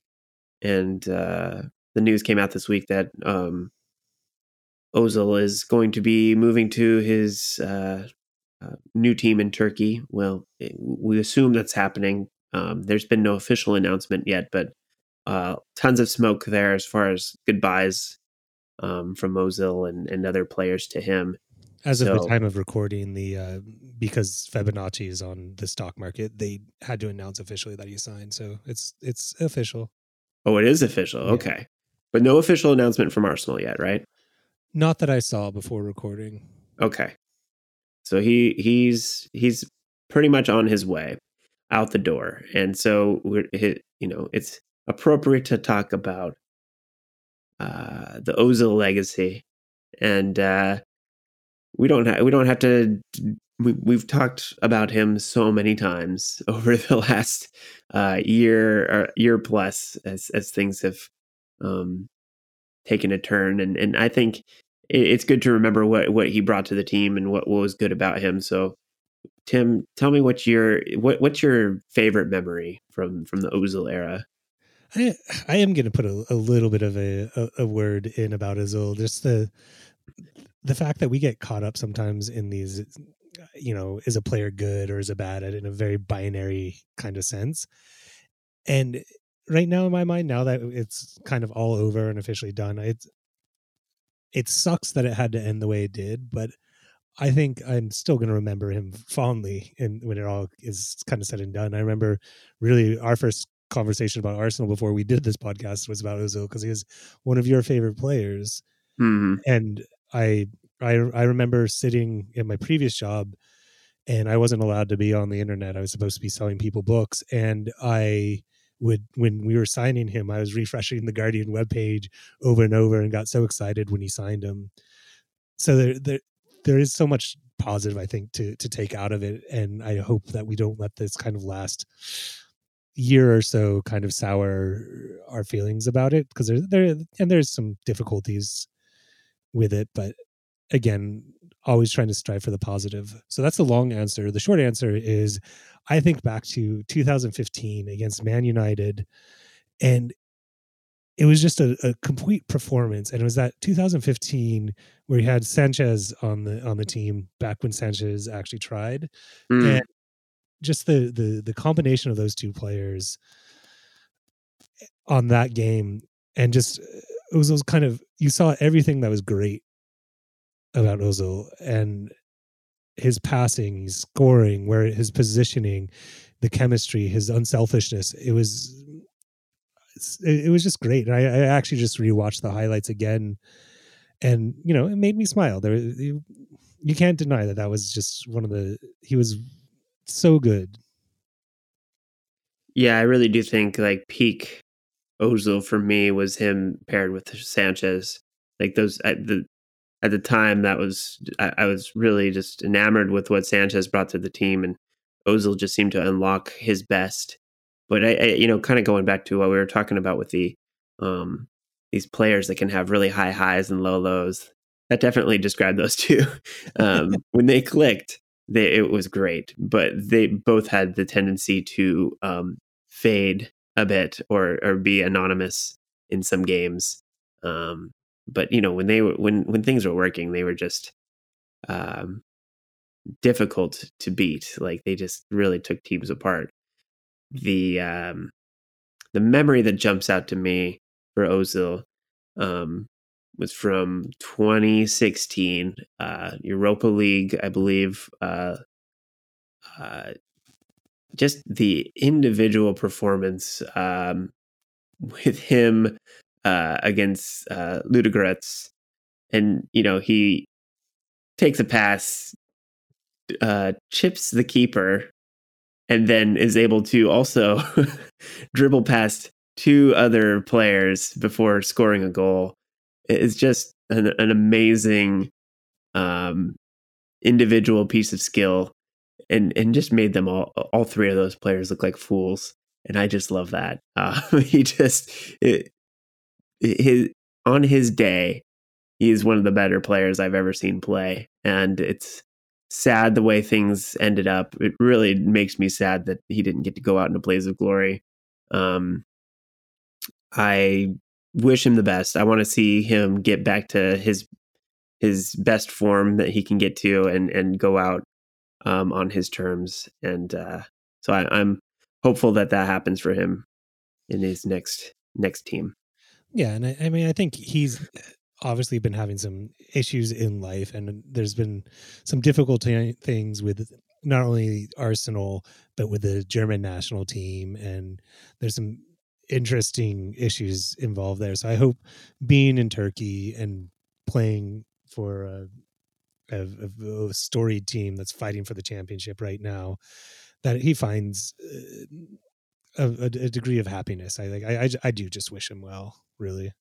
And uh, the news came out this week that um, Ozil is going to be moving to his new team in Turkey. Well, we assume that's happening. Um, there's been no official announcement yet, but uh, tons of smoke there as far as goodbyes um, from Ozil and, and other players to him. As so, of the time of recording, the uh, because Fenerbahçe is on the stock market, they had to announce officially that he signed. So it's it's official. Oh, it is official. Yeah. Okay, but no official announcement from Arsenal yet, right? Not that I saw before recording. Okay, so he he's he's pretty much on his way out the door, and so we're you know it's appropriate to talk about uh, the Ozil legacy, and uh, we don't ha- we don't have to. We, we've talked about him so many times over the last uh, year or year plus as as things have um, taken a turn, and and I think it's good to remember what what he brought to the team and what, what was good about him. So, Tim, tell me what's your what what's your favorite memory from from the Ozil era? I I am going to put a, a, little bit of a, a, a word in about Ozil. Just the the fact that we get caught up sometimes in these, you know, is a player good or is a bad in a very binary kind of sense. And right now, in my mind, now that it's kind of all over and officially done, it's it sucks that it had to end the way it did, but I think I'm still going to remember him fondly and when it all is kind of said and done. I remember really our first conversation about Arsenal before we did this podcast was about Ozil because he was one of your favorite players, mm-hmm. and I I I remember sitting in my previous job, and I wasn't allowed to be on the internet. I was supposed to be selling people books, and I would when we were signing him, I was refreshing the Guardian webpage over and over, and got so excited when he signed him. So there there there is so much positive I think to to take out of it, and I hope that we don't let this kind of last year or so kind of sour our feelings about it because there there and there's some difficulties with it but again always trying to strive for the positive so that's the long answer the short answer is i think back to 2015 against man united and it was just a, a complete performance and it was that 2015 where he had sanchez on the on the team back when sanchez actually tried mm. and just the the the combination of those two players eh, on that game, and just eh, it was kind of you saw everything that was great about Ozil and his passing, his scoring, where his positioning, the chemistry, his unselfishness. It was it, was just great. And I, I, actually just rewatched the highlights again, and you know, it made me smile. There, you, you can't deny that that was just one of the. He was so good. Yeah, I really do think like peak Ozil for me was him paired with Sanchez. Like those at the at the time that was I, I was really just enamored with what Sanchez brought to the team, and Ozil just seemed to unlock his best. But I, I you know, kind of going back to what we were talking about with the um these players that can have really high highs and low lows. That definitely described those two. Um, when they clicked, they, it was great, but they both had the tendency to um, fade a bit or or be anonymous in some games. Um, but you know when they were when when things were working, they were just um, difficult to beat. Like they just really took teams apart. The um, the memory that jumps out to me for Ozil um, was from 2016 uh, Europa League, I believe. Uh, uh, just the individual performance um, with him uh, against uh, and you know he takes a pass, uh, chips the keeper, and then is able to also dribble past two other players before scoring a goal. It's just an, an amazing um, individual piece of skill and and just made them all all three of those players look like fools. And i just love that. Uh, he just it, his on his day he's one of the better players i've ever seen play. And it's sad the way things ended up. It really makes me sad that he didn't get to go out in a blaze of glory. Um i wish him the best i want to see him get back to his his best form that he can get to and and go out um, on his terms. And uh, so I, I'm hopeful that that happens for him in his next next team. Yeah, and I, I mean, I think he's obviously been having some issues in life, and there's been some difficult things with not only Arsenal but with the German national team, and there's some interesting issues involved there. So I hope being in Turkey and playing for of, of a storied team that's fighting for the championship right now that he finds uh, a, a, degree of happiness. I like. I, I, I do just wish him well. Really.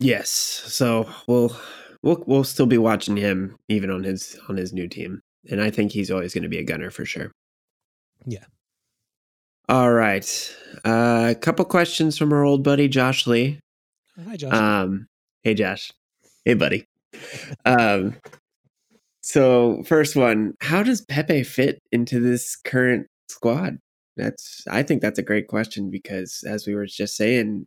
Yes. So we'll we'll we'll still be watching him even on his on his new team, and I think he's always going to be a gunner for sure. Yeah. All right. Uh, a couple questions from our old buddy Josh Lee. Hi, Josh. Um, Hey, Josh. Hey, buddy. Um, so first one, how does Pepe fit into this current squad? That's I think that's a great question because as we were just saying,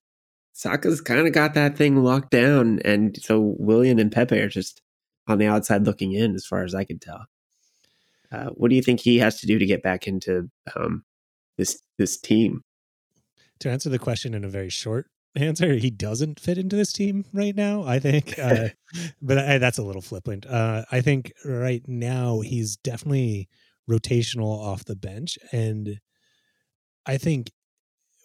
Saka's kind of got that thing locked down, and so Willian and Pepe are just on the outside looking in, as far as I can tell. Uh, what do you think he has to do to get back into um, this this team? To answer the question in a very short answer. He doesn't fit into this team right now, I think. Uh, but I, that's a little flippant. Uh, I think right now he's definitely rotational off the bench. And I think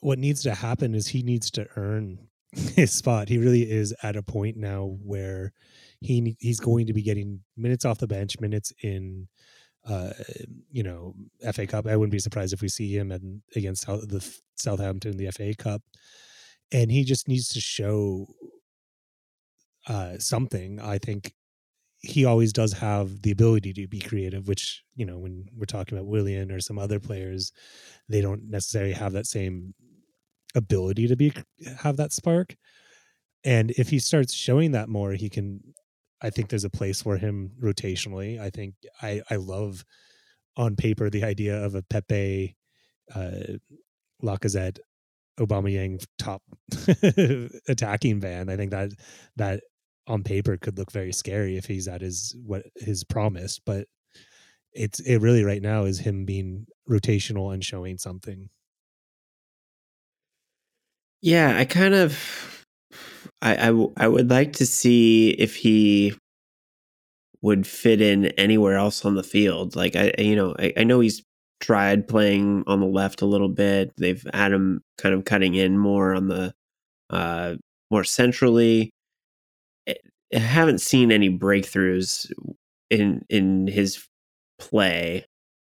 what needs to happen is he needs to earn his spot. He really is at a point now where he he's going to be getting minutes off the bench, minutes in uh, you know, FA Cup. I wouldn't be surprised if we see him and against the Southampton, in the FA Cup and he just needs to show uh, something. I think he always does have the ability to be creative, which you know when we're talking about Willian or some other players, they don't necessarily have that same ability to be have that spark. And if he starts showing that more, he can. I think there's a place for him rotationally. I think I I love on paper the idea of a Pepe, uh, Lacazette, Aubameyang top attacking van. I think that that on paper could look very scary if he's at his what his promise, but it's it really right now is him being rotational and showing something. Yeah, I kind of I, I, w- I would like to see if he would fit in anywhere else on the field. Like I, you know, I, I know he's tried playing on the left a little bit. They've had him kind of cutting in more on the uh, more centrally. I haven't seen any breakthroughs in in his play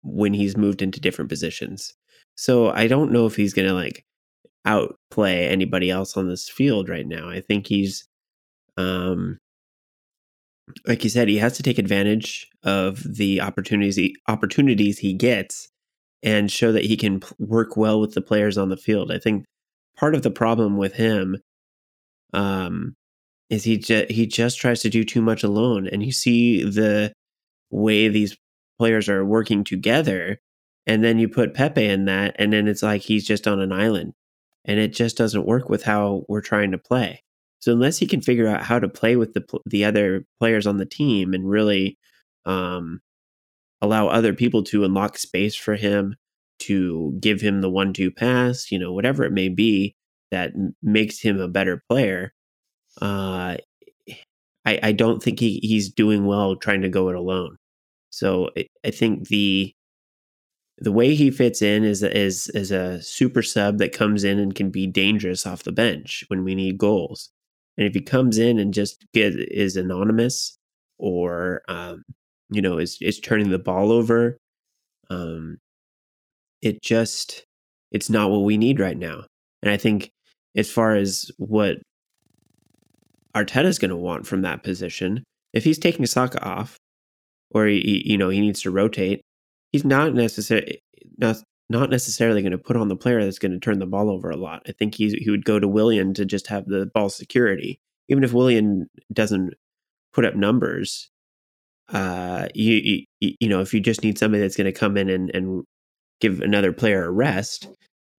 when he's moved into different positions. So I don't know if he's to like outplay anybody else on this field right now. I think he's um like you said, he has to take advantage of the opportunities he, opportunities he gets and show that he can work well with the players on the field. I think part of the problem with him um, is he ju- he just tries to do too much alone, and you see the way these players are working together, and then you put Pepe in that, and then it's like he's just on an island, and it just doesn't work with how we're trying to play. So unless he can figure out how to play with the the other players on the team and really um, allow other people to unlock space for him, to give him the one-two pass, you know, whatever it may be that makes him a better player. Uh, I, I don't think he, he's doing well trying to go it alone. So I, I think the the way he fits in is is is a super sub that comes in and can be dangerous off the bench when we need goals. And if he comes in and just get, is anonymous or um, you know is is turning the ball over, um, it just it's not what we need right now. And I think as far as what Arteta's going to want from that position, if he's taking Saka off, or he, you know he needs to rotate, he's not necessarily not not necessarily going to put on the player that's going to turn the ball over a lot. I think he he would go to Willian to just have the ball security, even if Willian doesn't put up numbers. Uh, you, you you know if you just need somebody that's going to come in and and give another player a rest,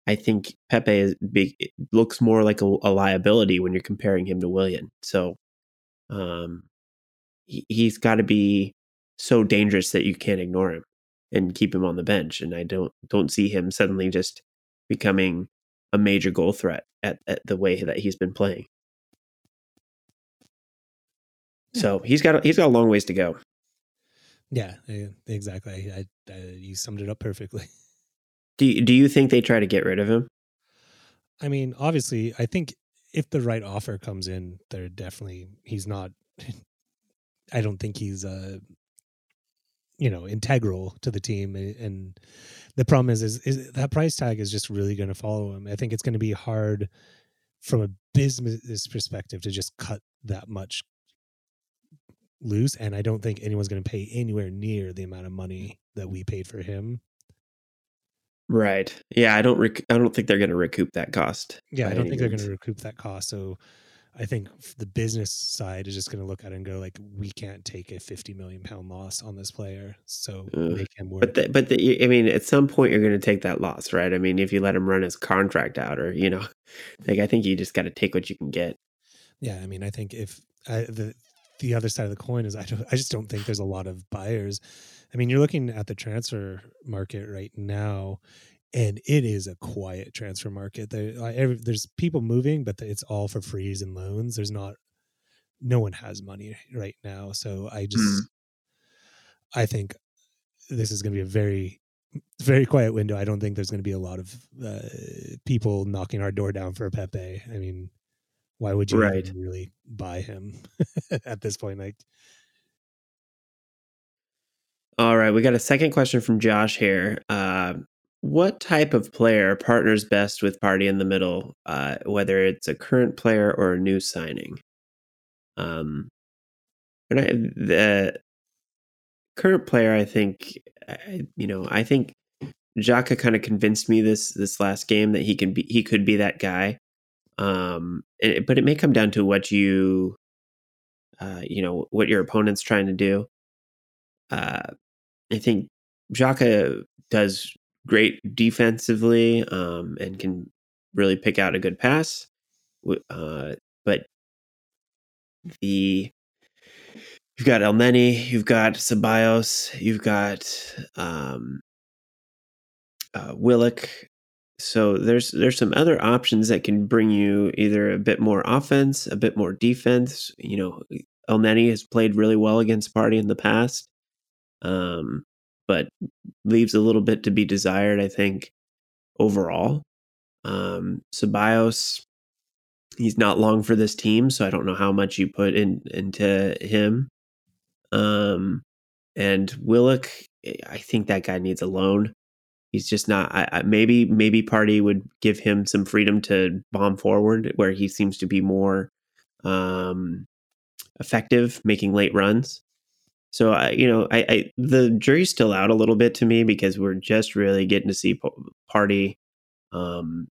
I think Pepe is big, looks more like a, a, liability when you're comparing him to Willian. So, um, he, he's got to be so dangerous that you can't ignore him and keep him on the bench. And I don't don't see him suddenly just becoming a major goal threat at, at the way that he's been playing. So he's got he's got a long ways to go. Yeah, exactly. I, I, you summed it up perfectly. Do you, do you think they try to get rid of him? I mean, obviously, I think if the right offer comes in, they're definitely he's not. I don't think he's uh you know integral to the team and the problem is is, is that price tag is just really going to follow him. I think it's going to be hard from a business perspective to just cut that much loose and i don't think anyone's going to pay anywhere near the amount of money that we paid for him. Right. Yeah i don't rec- i don't think they're going to recoup that cost yeah i don't think they're going to recoup that cost so I think the business side is just going to look at it and go like, we can't take a fifty million pound loss on this player, so uh, make him work. But the, but the, I mean, at some point you're going to take that loss, right? I mean, if you let him run his contract out, or you know, like I think you just got to take what you can get. Yeah, I mean, I think if I, the the other side of the coin is I don't, I just don't think there's a lot of buyers. I mean, you're looking at the transfer market right now, and it is a quiet transfer market. There, every, there's people moving, but it's all for frees and loans. There's not, no one has money right now. So I just, mm. I think this is going to be a very, very quiet window. I don't think there's going to be a lot of uh, people knocking our door down for Pepe. I mean, why would you right. really buy him at this point? Like, all right, we got a second question from Josh here. Uh, what type of player partners best with Partey in the middle, uh, whether it's a current player or a new signing? Um, and I, the current player, I think, I, you know, I think Xhaka kind of convinced me this this last game that he can be he could be that guy. Um, but it may come down to what you, uh, you know, what your opponent's trying to do. Uh, I think Xhaka does great defensively um, and can really pick out a good pass. Uh, but the you've got El Elneny, you've got Ceballos, you've got um, uh, Willock. So there's there's some other options that can bring you either a bit more offense, a bit more defense. You know, El Elneny has played really well against Partey in the past, um, but leaves a little bit to be desired. I think overall, um, Ceballos, he's not long for this team, so I don't know how much you put in into him. Um, and Willock, I think that guy needs a loan he's just not I, I, maybe maybe Partey would give him some freedom to bomb forward where he seems to be more um effective making late runs so I, you know I, I the jury's still out a little bit to me because we're just really getting to see Partey, um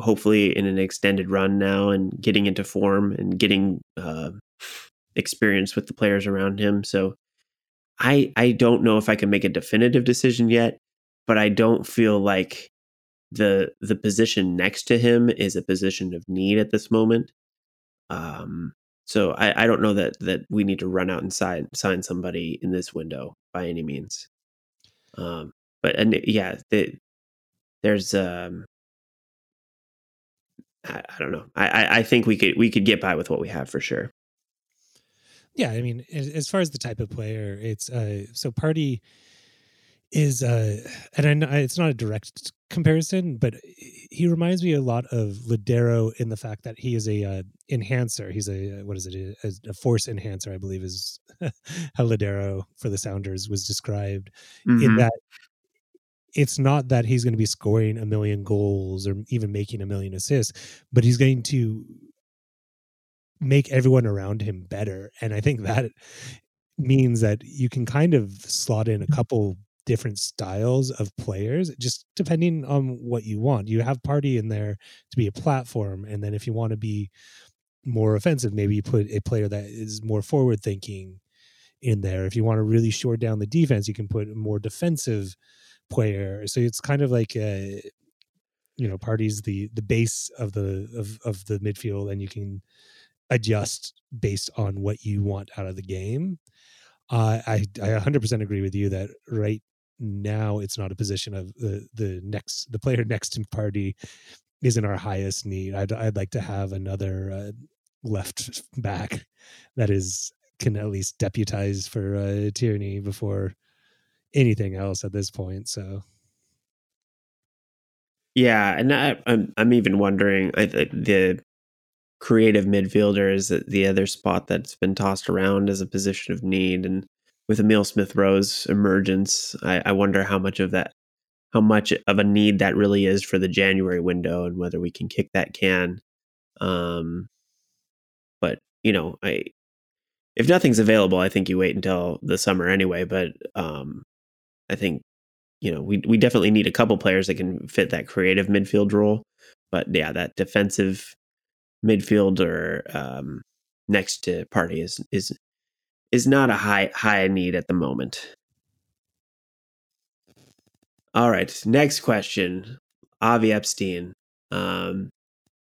hopefully in an extended run now and getting into form and getting uh experience with the players around him so I I don't know if I can make a definitive decision yet but I don't feel like the the position next to him is a position of need at this moment. Um, so I, I don't know that that we need to run out and sign sign somebody in this window by any means. Um, but and yeah, the, there's um, I, I don't know. I, I think we could we could get by with what we have for sure. Yeah, I mean, as far as the type of player, it's uh, so Partey is uh and I know it's not a direct comparison but he reminds me a lot of Lodeiro in the fact that he is a uh, enhancer. He's a uh, what is it? A, a force enhancer I believe is how Lodeiro for the Sounders was described mm-hmm. in that it's not that he's going to be scoring a million goals or even making a million assists but he's going to make everyone around him better and I think that means that you can kind of slot in a couple different styles of players just depending on what you want. You have Partey in there to be a platform and then if you want to be more offensive maybe you put a player that is more forward thinking in there. If you want to really short down the defense you can put a more defensive player. So it's kind of like a you know Partey's the the base of the of of the midfield and you can adjust based on what you want out of the game. Uh, I I 100% agree with you that right now it's not a position of the the next the player next to Partey isn't our highest need. I'd I'd like to have another uh, left back that is can at least deputize for uh, Tierney before anything else at this point. So. Yeah, and I, I'm I'm even wondering I, the creative midfielder is the other spot that's been tossed around as a position of need, and with Emile Smith Rowe's emergence, I, I wonder how much of that, how much of a need that really is for the January window, and whether we can kick that can. Um, but you know, I if nothing's available, I think you wait until the summer anyway. But um, I think you know we we definitely need a couple players that can fit that creative midfield role. But yeah, that defensive midfielder um, next to Partey is is is not a high high need at the moment. All right, next question. Avi Epstein. Um,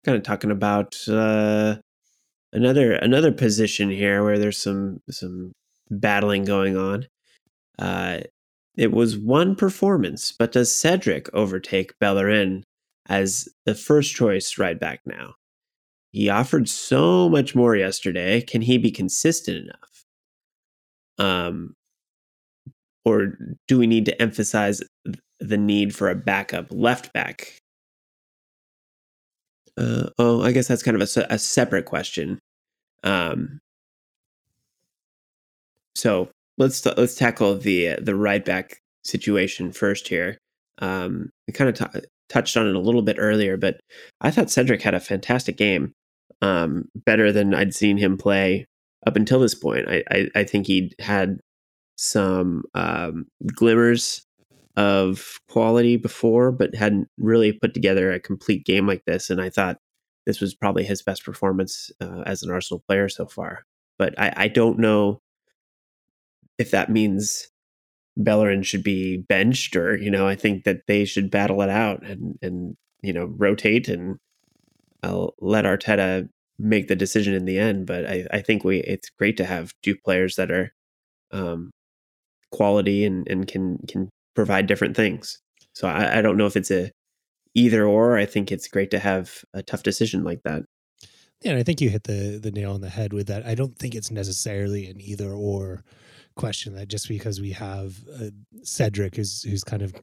kind of talking about uh, another another position here where there's some some battling going on. Uh, it was one performance, but does Cedric overtake Bellerin as the first choice right back now? He offered so much more yesterday. Can he be consistent enough? Um, or do we need to emphasize the need for a backup left back? Uh, oh, I guess that's kind of a, a separate question. Um, so let's let's tackle the the right back situation first here. Um, we kind of t- touched on it a little bit earlier, but I thought Cedric had a fantastic game, um, better than I'd seen him play up until this point. I, I, I think he had some um, glimmers of quality before, but hadn't really put together a complete game like this. And I thought this was probably his best performance uh, as an Arsenal player so far. But I, I don't know if that means Bellerin should be benched or, you know, I think that they should battle it out and, and you know, rotate and I'll let Arteta make the decision in the end. But I, I think we it's great to have two players that are um, quality and, and can can provide different things. So I, I don't know if it's a either or. I think it's great to have a tough decision like that. Yeah, and I think you hit the the nail on the head with that. I don't think it's necessarily an either or question that just because we have uh, Cedric who's who's kind of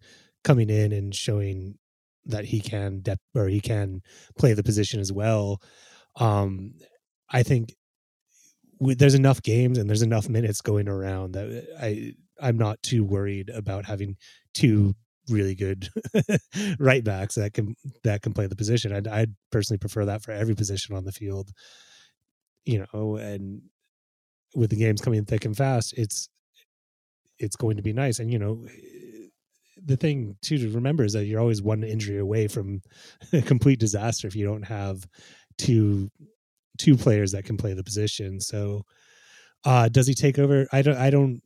coming in and showing that he can depth or he can play the position as well. Um, I think we, there's enough games and there's enough minutes going around that I I'm not too worried about having two really good right backs that can that can play the position. I'd, I'd personally prefer that for every position on the field. You know, and with the games coming thick and fast, it's it's going to be nice. And you know, the thing too to remember is that you're always one injury away from a complete disaster if you don't have two two players that can play the position. So, uh, does he take over? I don't. I don't.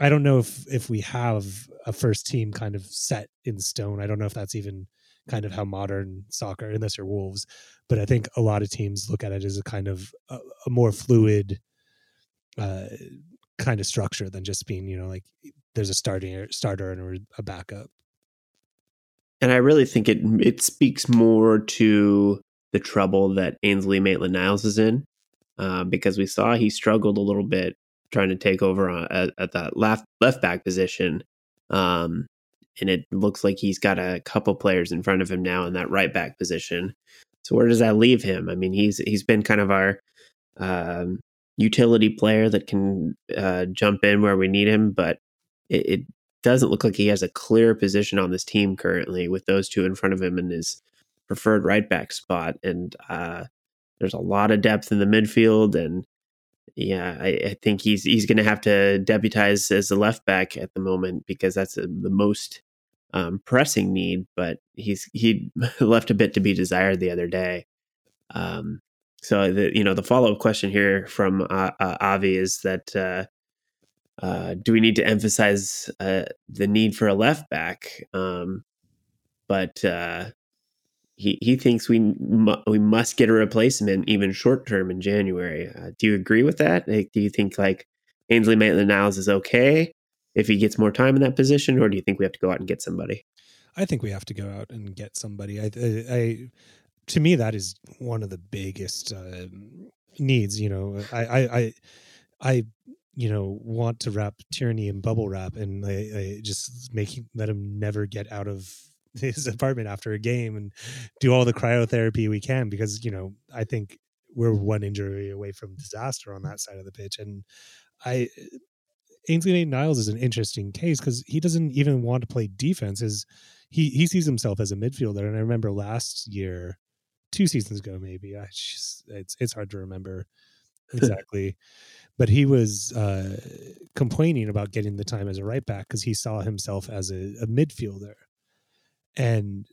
I don't know if if we have a first team kind of set in stone. I don't know if that's even kind of how modern soccer, unless you're Wolves, but I think a lot of teams look at it as a kind of a, a more fluid uh, kind of structure than just being, you know, like there's a starting starter and a backup. And I really think it it speaks more to the trouble that Ainsley Maitland Niles is in, uh, because we saw he struggled a little bit trying to take over on, at, at that left left back position. Um, and it looks like he's got a couple players in front of him now in that right back position. So where does that leave him? I mean, he's he's been kind of our um, utility player that can uh, jump in where we need him, but it, it, doesn't look like he has a clear position on this team currently with those two in front of him and his preferred right back spot. And uh, there's a lot of depth in the midfield, and yeah, I, I think he's he's going to have to deputize as a left back at the moment because that's a, the most um, pressing need. But he's he left a bit to be desired the other day. Um, so the you know the follow up question here from uh, uh, Avi is that uh, uh, do we need to emphasize uh, the need for a left back? Um, but uh, he he thinks we mu- we must get a replacement even short term in January. Uh, do you agree with that? Like, do you think like Ainsley Maitland-Niles is okay if he gets more time in that position, or do you think we have to go out and get somebody? I think we have to go out and get somebody. I, I, I to me that is one of the biggest uh, needs. You know, I, I, I, I you know want to wrap Tierney in bubble wrap and I, I just make let him never get out of his apartment after a game and do all the cryotherapy we can because you know I think we're one injury away from disaster on that side of the pitch and I Ainsley Nate Niles is an interesting case because he doesn't even want to play defense. Is he he sees himself as a midfielder and I remember last year, two seasons ago maybe. I just, it's it's hard to remember exactly, but he was uh, complaining about getting the time as a right back because he saw himself as a, a midfielder and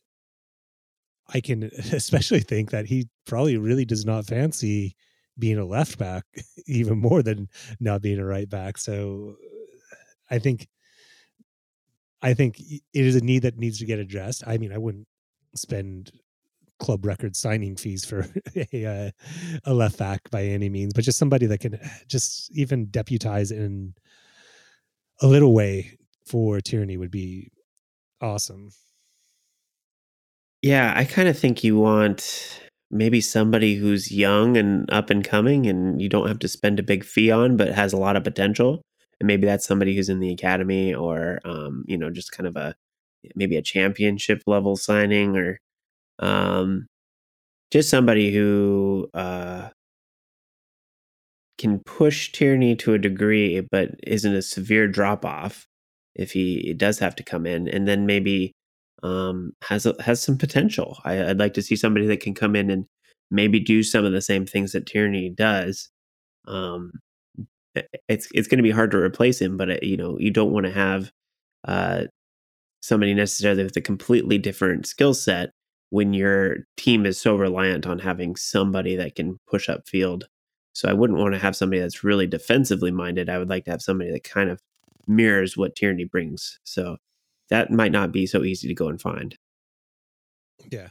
I can especially think that he probably really does not fancy being a left back even more than not being a right back. So I think I think it is a need that needs to get addressed. I mean, I wouldn't spend club record signing fees for a, uh, a left back by any means, but just somebody that can just even deputize in a little way for Tierney would be awesome. Yeah, I kind of think you want maybe somebody who's young and up and coming and you don't have to spend a big fee on but has a lot of potential. And maybe that's somebody who's in the academy or um, you know just kind of a maybe a championship level signing or um, just somebody who uh, can push Tierney to a degree but isn't a severe drop off if he does have to come in. And then maybe um, has a, has some potential. I, would like to see somebody that can come in and maybe do some of the same things that Tierney does. Um, it's it's going to be hard to replace him, but uh, you know you don't want to have uh, somebody necessarily with a completely different skill set when your team is so reliant on having somebody that can push up field. So I wouldn't want to have somebody that's really defensively minded. I would like to have somebody that kind of mirrors what Tierney brings. So that might not be so easy to go and find. Yeah.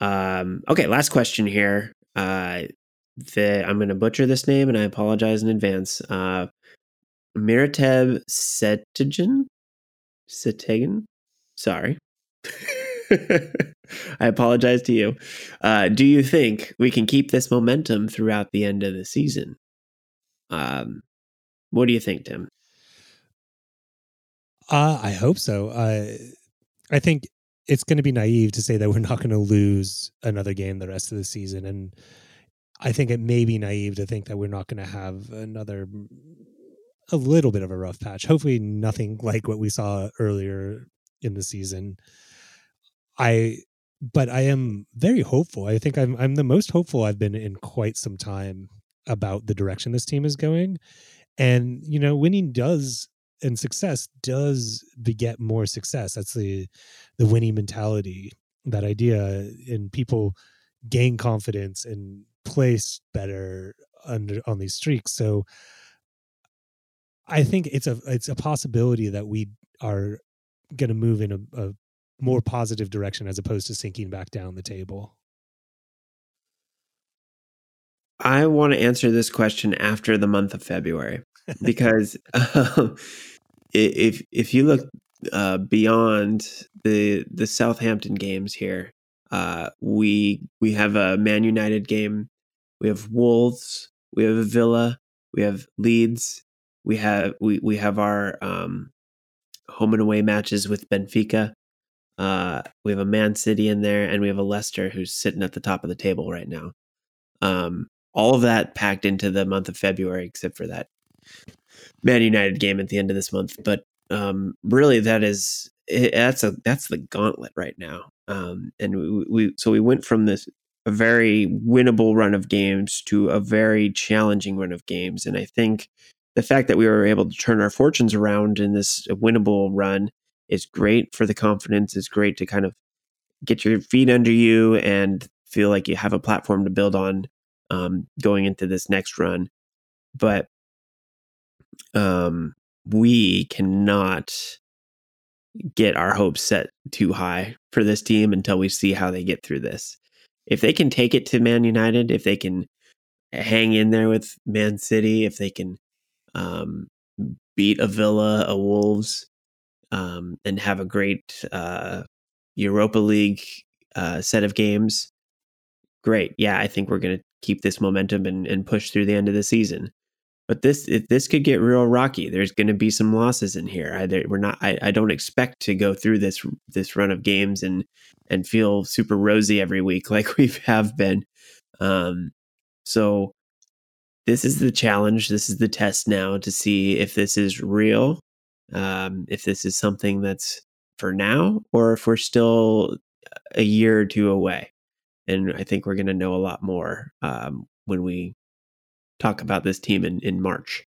Um, okay, last question here. Uh, the, I'm going to butcher this name, and I apologize in advance. Uh, Mirateb Setagan? Setagan? Sorry. I apologize to you. Uh, do you think we can keep this momentum throughout the end of the season? Um, what do you think, Tim? Uh, I hope so. Uh, I think it's going to be naive to say that we're not going to lose another game the rest of the season, and I think it may be naive to think that we're not going to have another a little bit of a rough patch. Hopefully, nothing like what we saw earlier in the season. I, but I am very hopeful. I think I'm I'm the most hopeful I've been in quite some time about the direction this team is going, and you know, winning does and success does beget more success. That's the the winning mentality, that idea, and people gain confidence and place better under on these streaks. So I think it's a it's a possibility that we are going to move in a, a more positive direction as opposed to sinking back down the table. I want to answer this question after the month of February because um, if if you look uh, beyond the the Southampton games here, uh, we we have a Man United game, we have Wolves, we have a Villa, we have Leeds, we have we we have our um, home and away matches with Benfica. Uh, we have a Man City in there, and we have a Leicester who's sitting at the top of the table right now. Um, all of that packed into the month of February, except for that Man United game at the end of this month. But um, really, that is it, that's a that's the gauntlet right now. Um, and we, we so we went from this a very winnable run of games to a very challenging run of games, and I think the fact that we were able to turn our fortunes around in this winnable run is great for the confidence. It's great to kind of get your feet under you and feel like you have a platform to build on um, going into this next run. But um, we cannot get our hopes set too high for this team until we see how they get through this. If they can take it to Man United, if they can hang in there with Man City, if they can um, beat a Villa, a Wolves, um, and have a great uh, Europa League uh, set of games. Great, yeah, I think we're going to keep this momentum and, and push through the end of the season. But this this could get real rocky. There's going to be some losses in here. I, we're not. I, I don't expect to go through this this run of games and and feel super rosy every week like we have been. Um, so this is the challenge. This is the test now to see if this is real, um, if this is something that's for now, or if we're still a year or two away. And I think we're going to know a lot more um, when we talk about this team in, in March.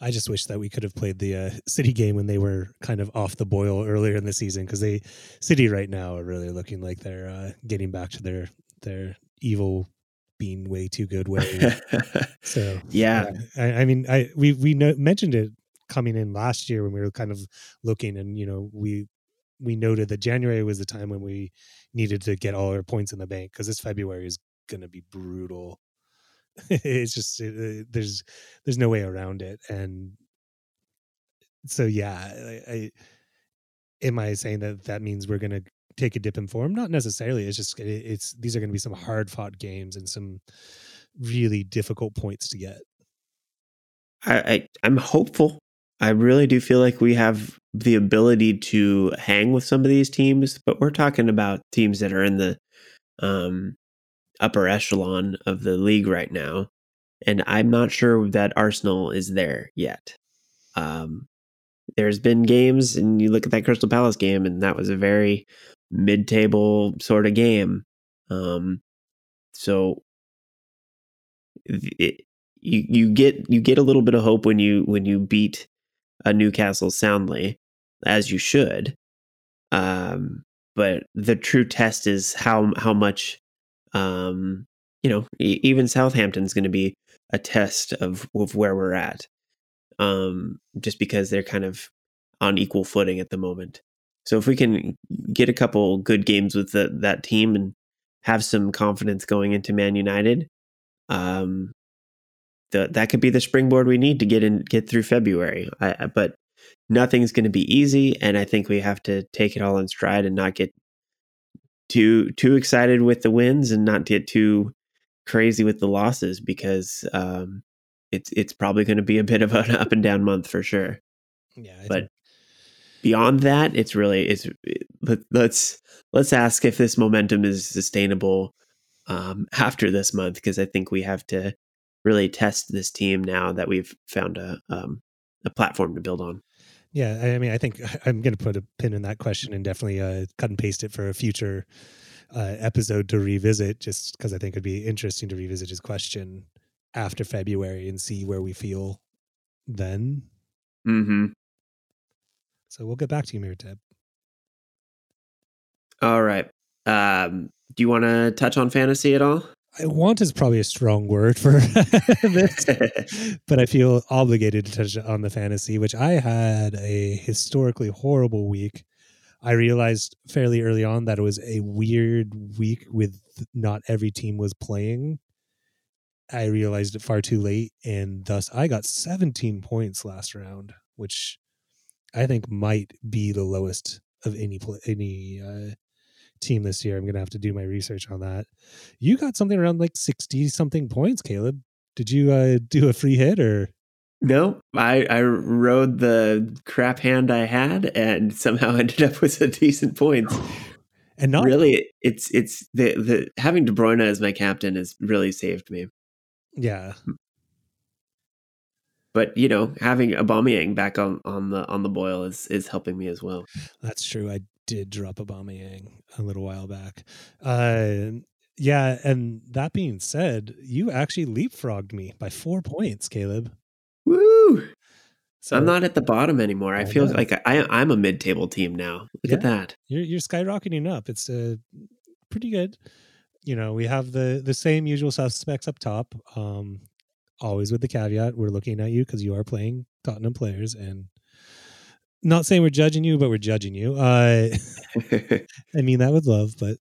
I just wish that we could have played the uh, City game when they were kind of off the boil earlier in the season because they City right now are really looking like they're uh, getting back to their their evil being way too good way. so yeah, I, I, mean, I we we know, mentioned it coming in last year when we were kind of looking, and you know we we noted that January was the time when we needed to get all our points in the bank because this February is going to be brutal. it's just it, there's there's no way around it, and so yeah, I, I am I saying that that means we're going to take a dip in form. Not necessarily. It's just it's these are going to be some hard fought games and some really difficult points to get. I, I I'm hopeful. I really do feel like we have the ability to hang with some of these teams, but we're talking about teams that are in the um, upper echelon of the league right now, and I'm not sure that Arsenal is there yet. Um, there's been games, and you look at that Crystal Palace game, and that was a very mid-table sort of game. Um, so it, you you get you get a little bit of hope when you when you beat a Newcastle soundly, as you should. Um, but the true test is how how much um, you know even Southampton's going to be a test of of where we're at. Um, just because they're kind of on equal footing at the moment. So if we can get a couple good games with the, that team and have some confidence going into Man United, um, the, that could be the springboard we need to get in get through February. I, but nothing's going to be easy, and I think we have to take it all in stride and not get too too excited with the wins and not get too crazy with the losses because um, it's it's probably going to be a bit of an up and down month for sure. Yeah, but think- beyond that, it's really it's let, let's let's ask if this momentum is sustainable um, after this month because I think we have to really test this team now that we've found a um, a platform to build on. Yeah, I mean, I think I'm going to put a pin in that question and definitely uh, cut and paste it for a future uh, episode to revisit, just because I think it'd be interesting to revisit his question after February and see where we feel then. Hmm. So we'll get back to you, Mirateb. All right. Um, do you want to touch on fantasy at all? I want is probably a strong word for this, but I feel obligated to touch on the fantasy, which I had a historically horrible week. I realized fairly early on that it was a weird week with not every team was playing. I realized it far too late, and thus I got 17 points last round, which I think might be the lowest of any any uh, team this year. I'm going to have to do my research on that. You got something around like 60 something points, Caleb. Did you uh, do a free hit or? No, I, I rode the crap hand I had and somehow ended up with a decent points. And not really, it's it's the the having De Bruyne as my captain has really saved me. Yeah, but you know, having Aubameyang back on on the on the boil is is helping me as well. That's true. I did drop Aubameyang a little while back. Uh, yeah, and that being said, you actually leapfrogged me by four points, Caleb. Woo! So I'm not at the bottom anymore. I, I feel know. like I, I'm a mid-table team now. Look yeah, at that. You're you're skyrocketing up. It's uh, pretty good. You know, we have the the same usual suspects up top. Um, always with the caveat we're looking at you because you are playing Tottenham players and not saying we're judging you, but we're judging you. Uh, I mean that with love, but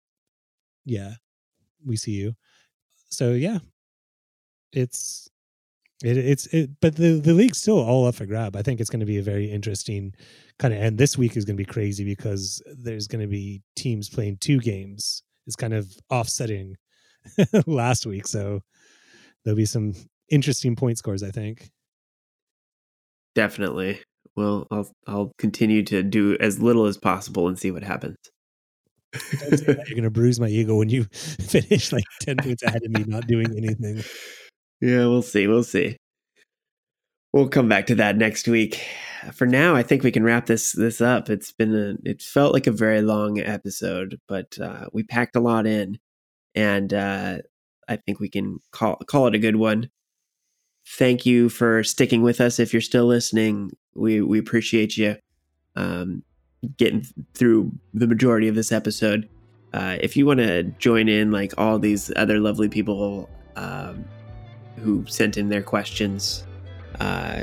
yeah, we see you. So yeah, it's it, it's it, but the the league's still all up for grab. I think it's going to be a very interesting kind of, and this week is going to be crazy because there's going to be teams playing two games. It's kind of offsetting last week, so there'll be some interesting point scores. I think. Definitely. Well, I'll I'll continue to do as little as possible and see what happens. You're gonna bruise my ego when you finish like ten points ahead of me, not doing anything. Yeah, we'll see. We'll see. We'll come back to that next week. For now, I think we can wrap this this up. It's been a it felt like a very long episode, but uh, we packed a lot in, and uh, I think we can call call it a good one thank you for sticking with us. If you're still listening, we we appreciate you um, getting through the majority of this episode. Uh, if you want to join in, like all these other lovely people um, who sent in their questions, uh,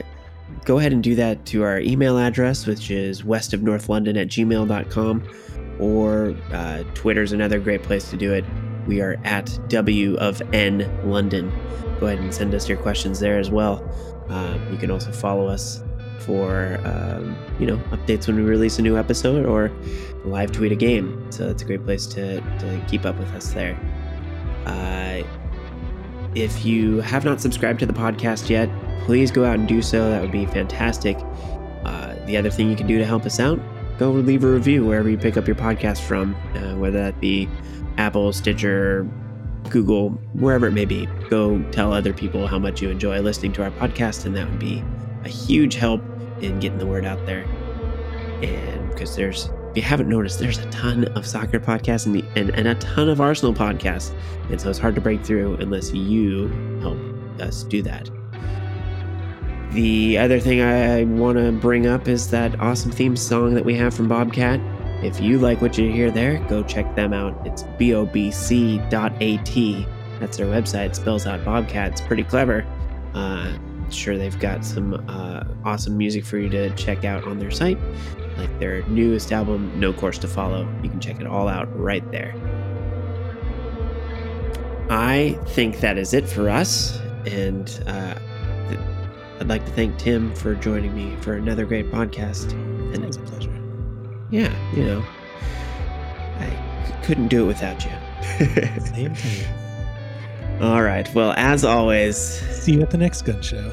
go ahead and do that to our email address, which is west of north london at gmail.com, or uh, Twitter's another great place to do it. We are at W of N London go ahead and send us your questions there as well. Um, you can also follow us for um, you know updates when we release a new episode or live tweet a game. So it's a great place to, to keep up with us there. Uh, if you have not subscribed to the podcast yet, please go out and do so. That would be fantastic. Uh, the other thing you can do to help us out, go leave a review wherever you pick up your podcast from, uh, whether that be Apple, Stitcher, Google, wherever it may be, go tell other people how much you enjoy listening to our podcast, and that would be a huge help in getting the word out there. And because there's, if you haven't noticed, there's a ton of soccer podcasts and, the, and, and a ton of Arsenal podcasts. And so it's hard to break through unless you help us do that. The other thing I want to bring up is that awesome theme song that we have from Bobcat. If you like what you hear there, go check them out. It's bobc.at. That's their website. It spells out Bobcat. It's pretty clever. Uh, sure, they've got some uh, awesome music for you to check out on their site, like their newest album, No Course to Follow. You can check it all out right there. I think that is it for us. And uh, th- I'd like to thank Tim for joining me for another great podcast. And It's a pleasure. yeah, you know, I c- couldn't do it without you. Same time. All right. Well, as always, See you at the next gun show.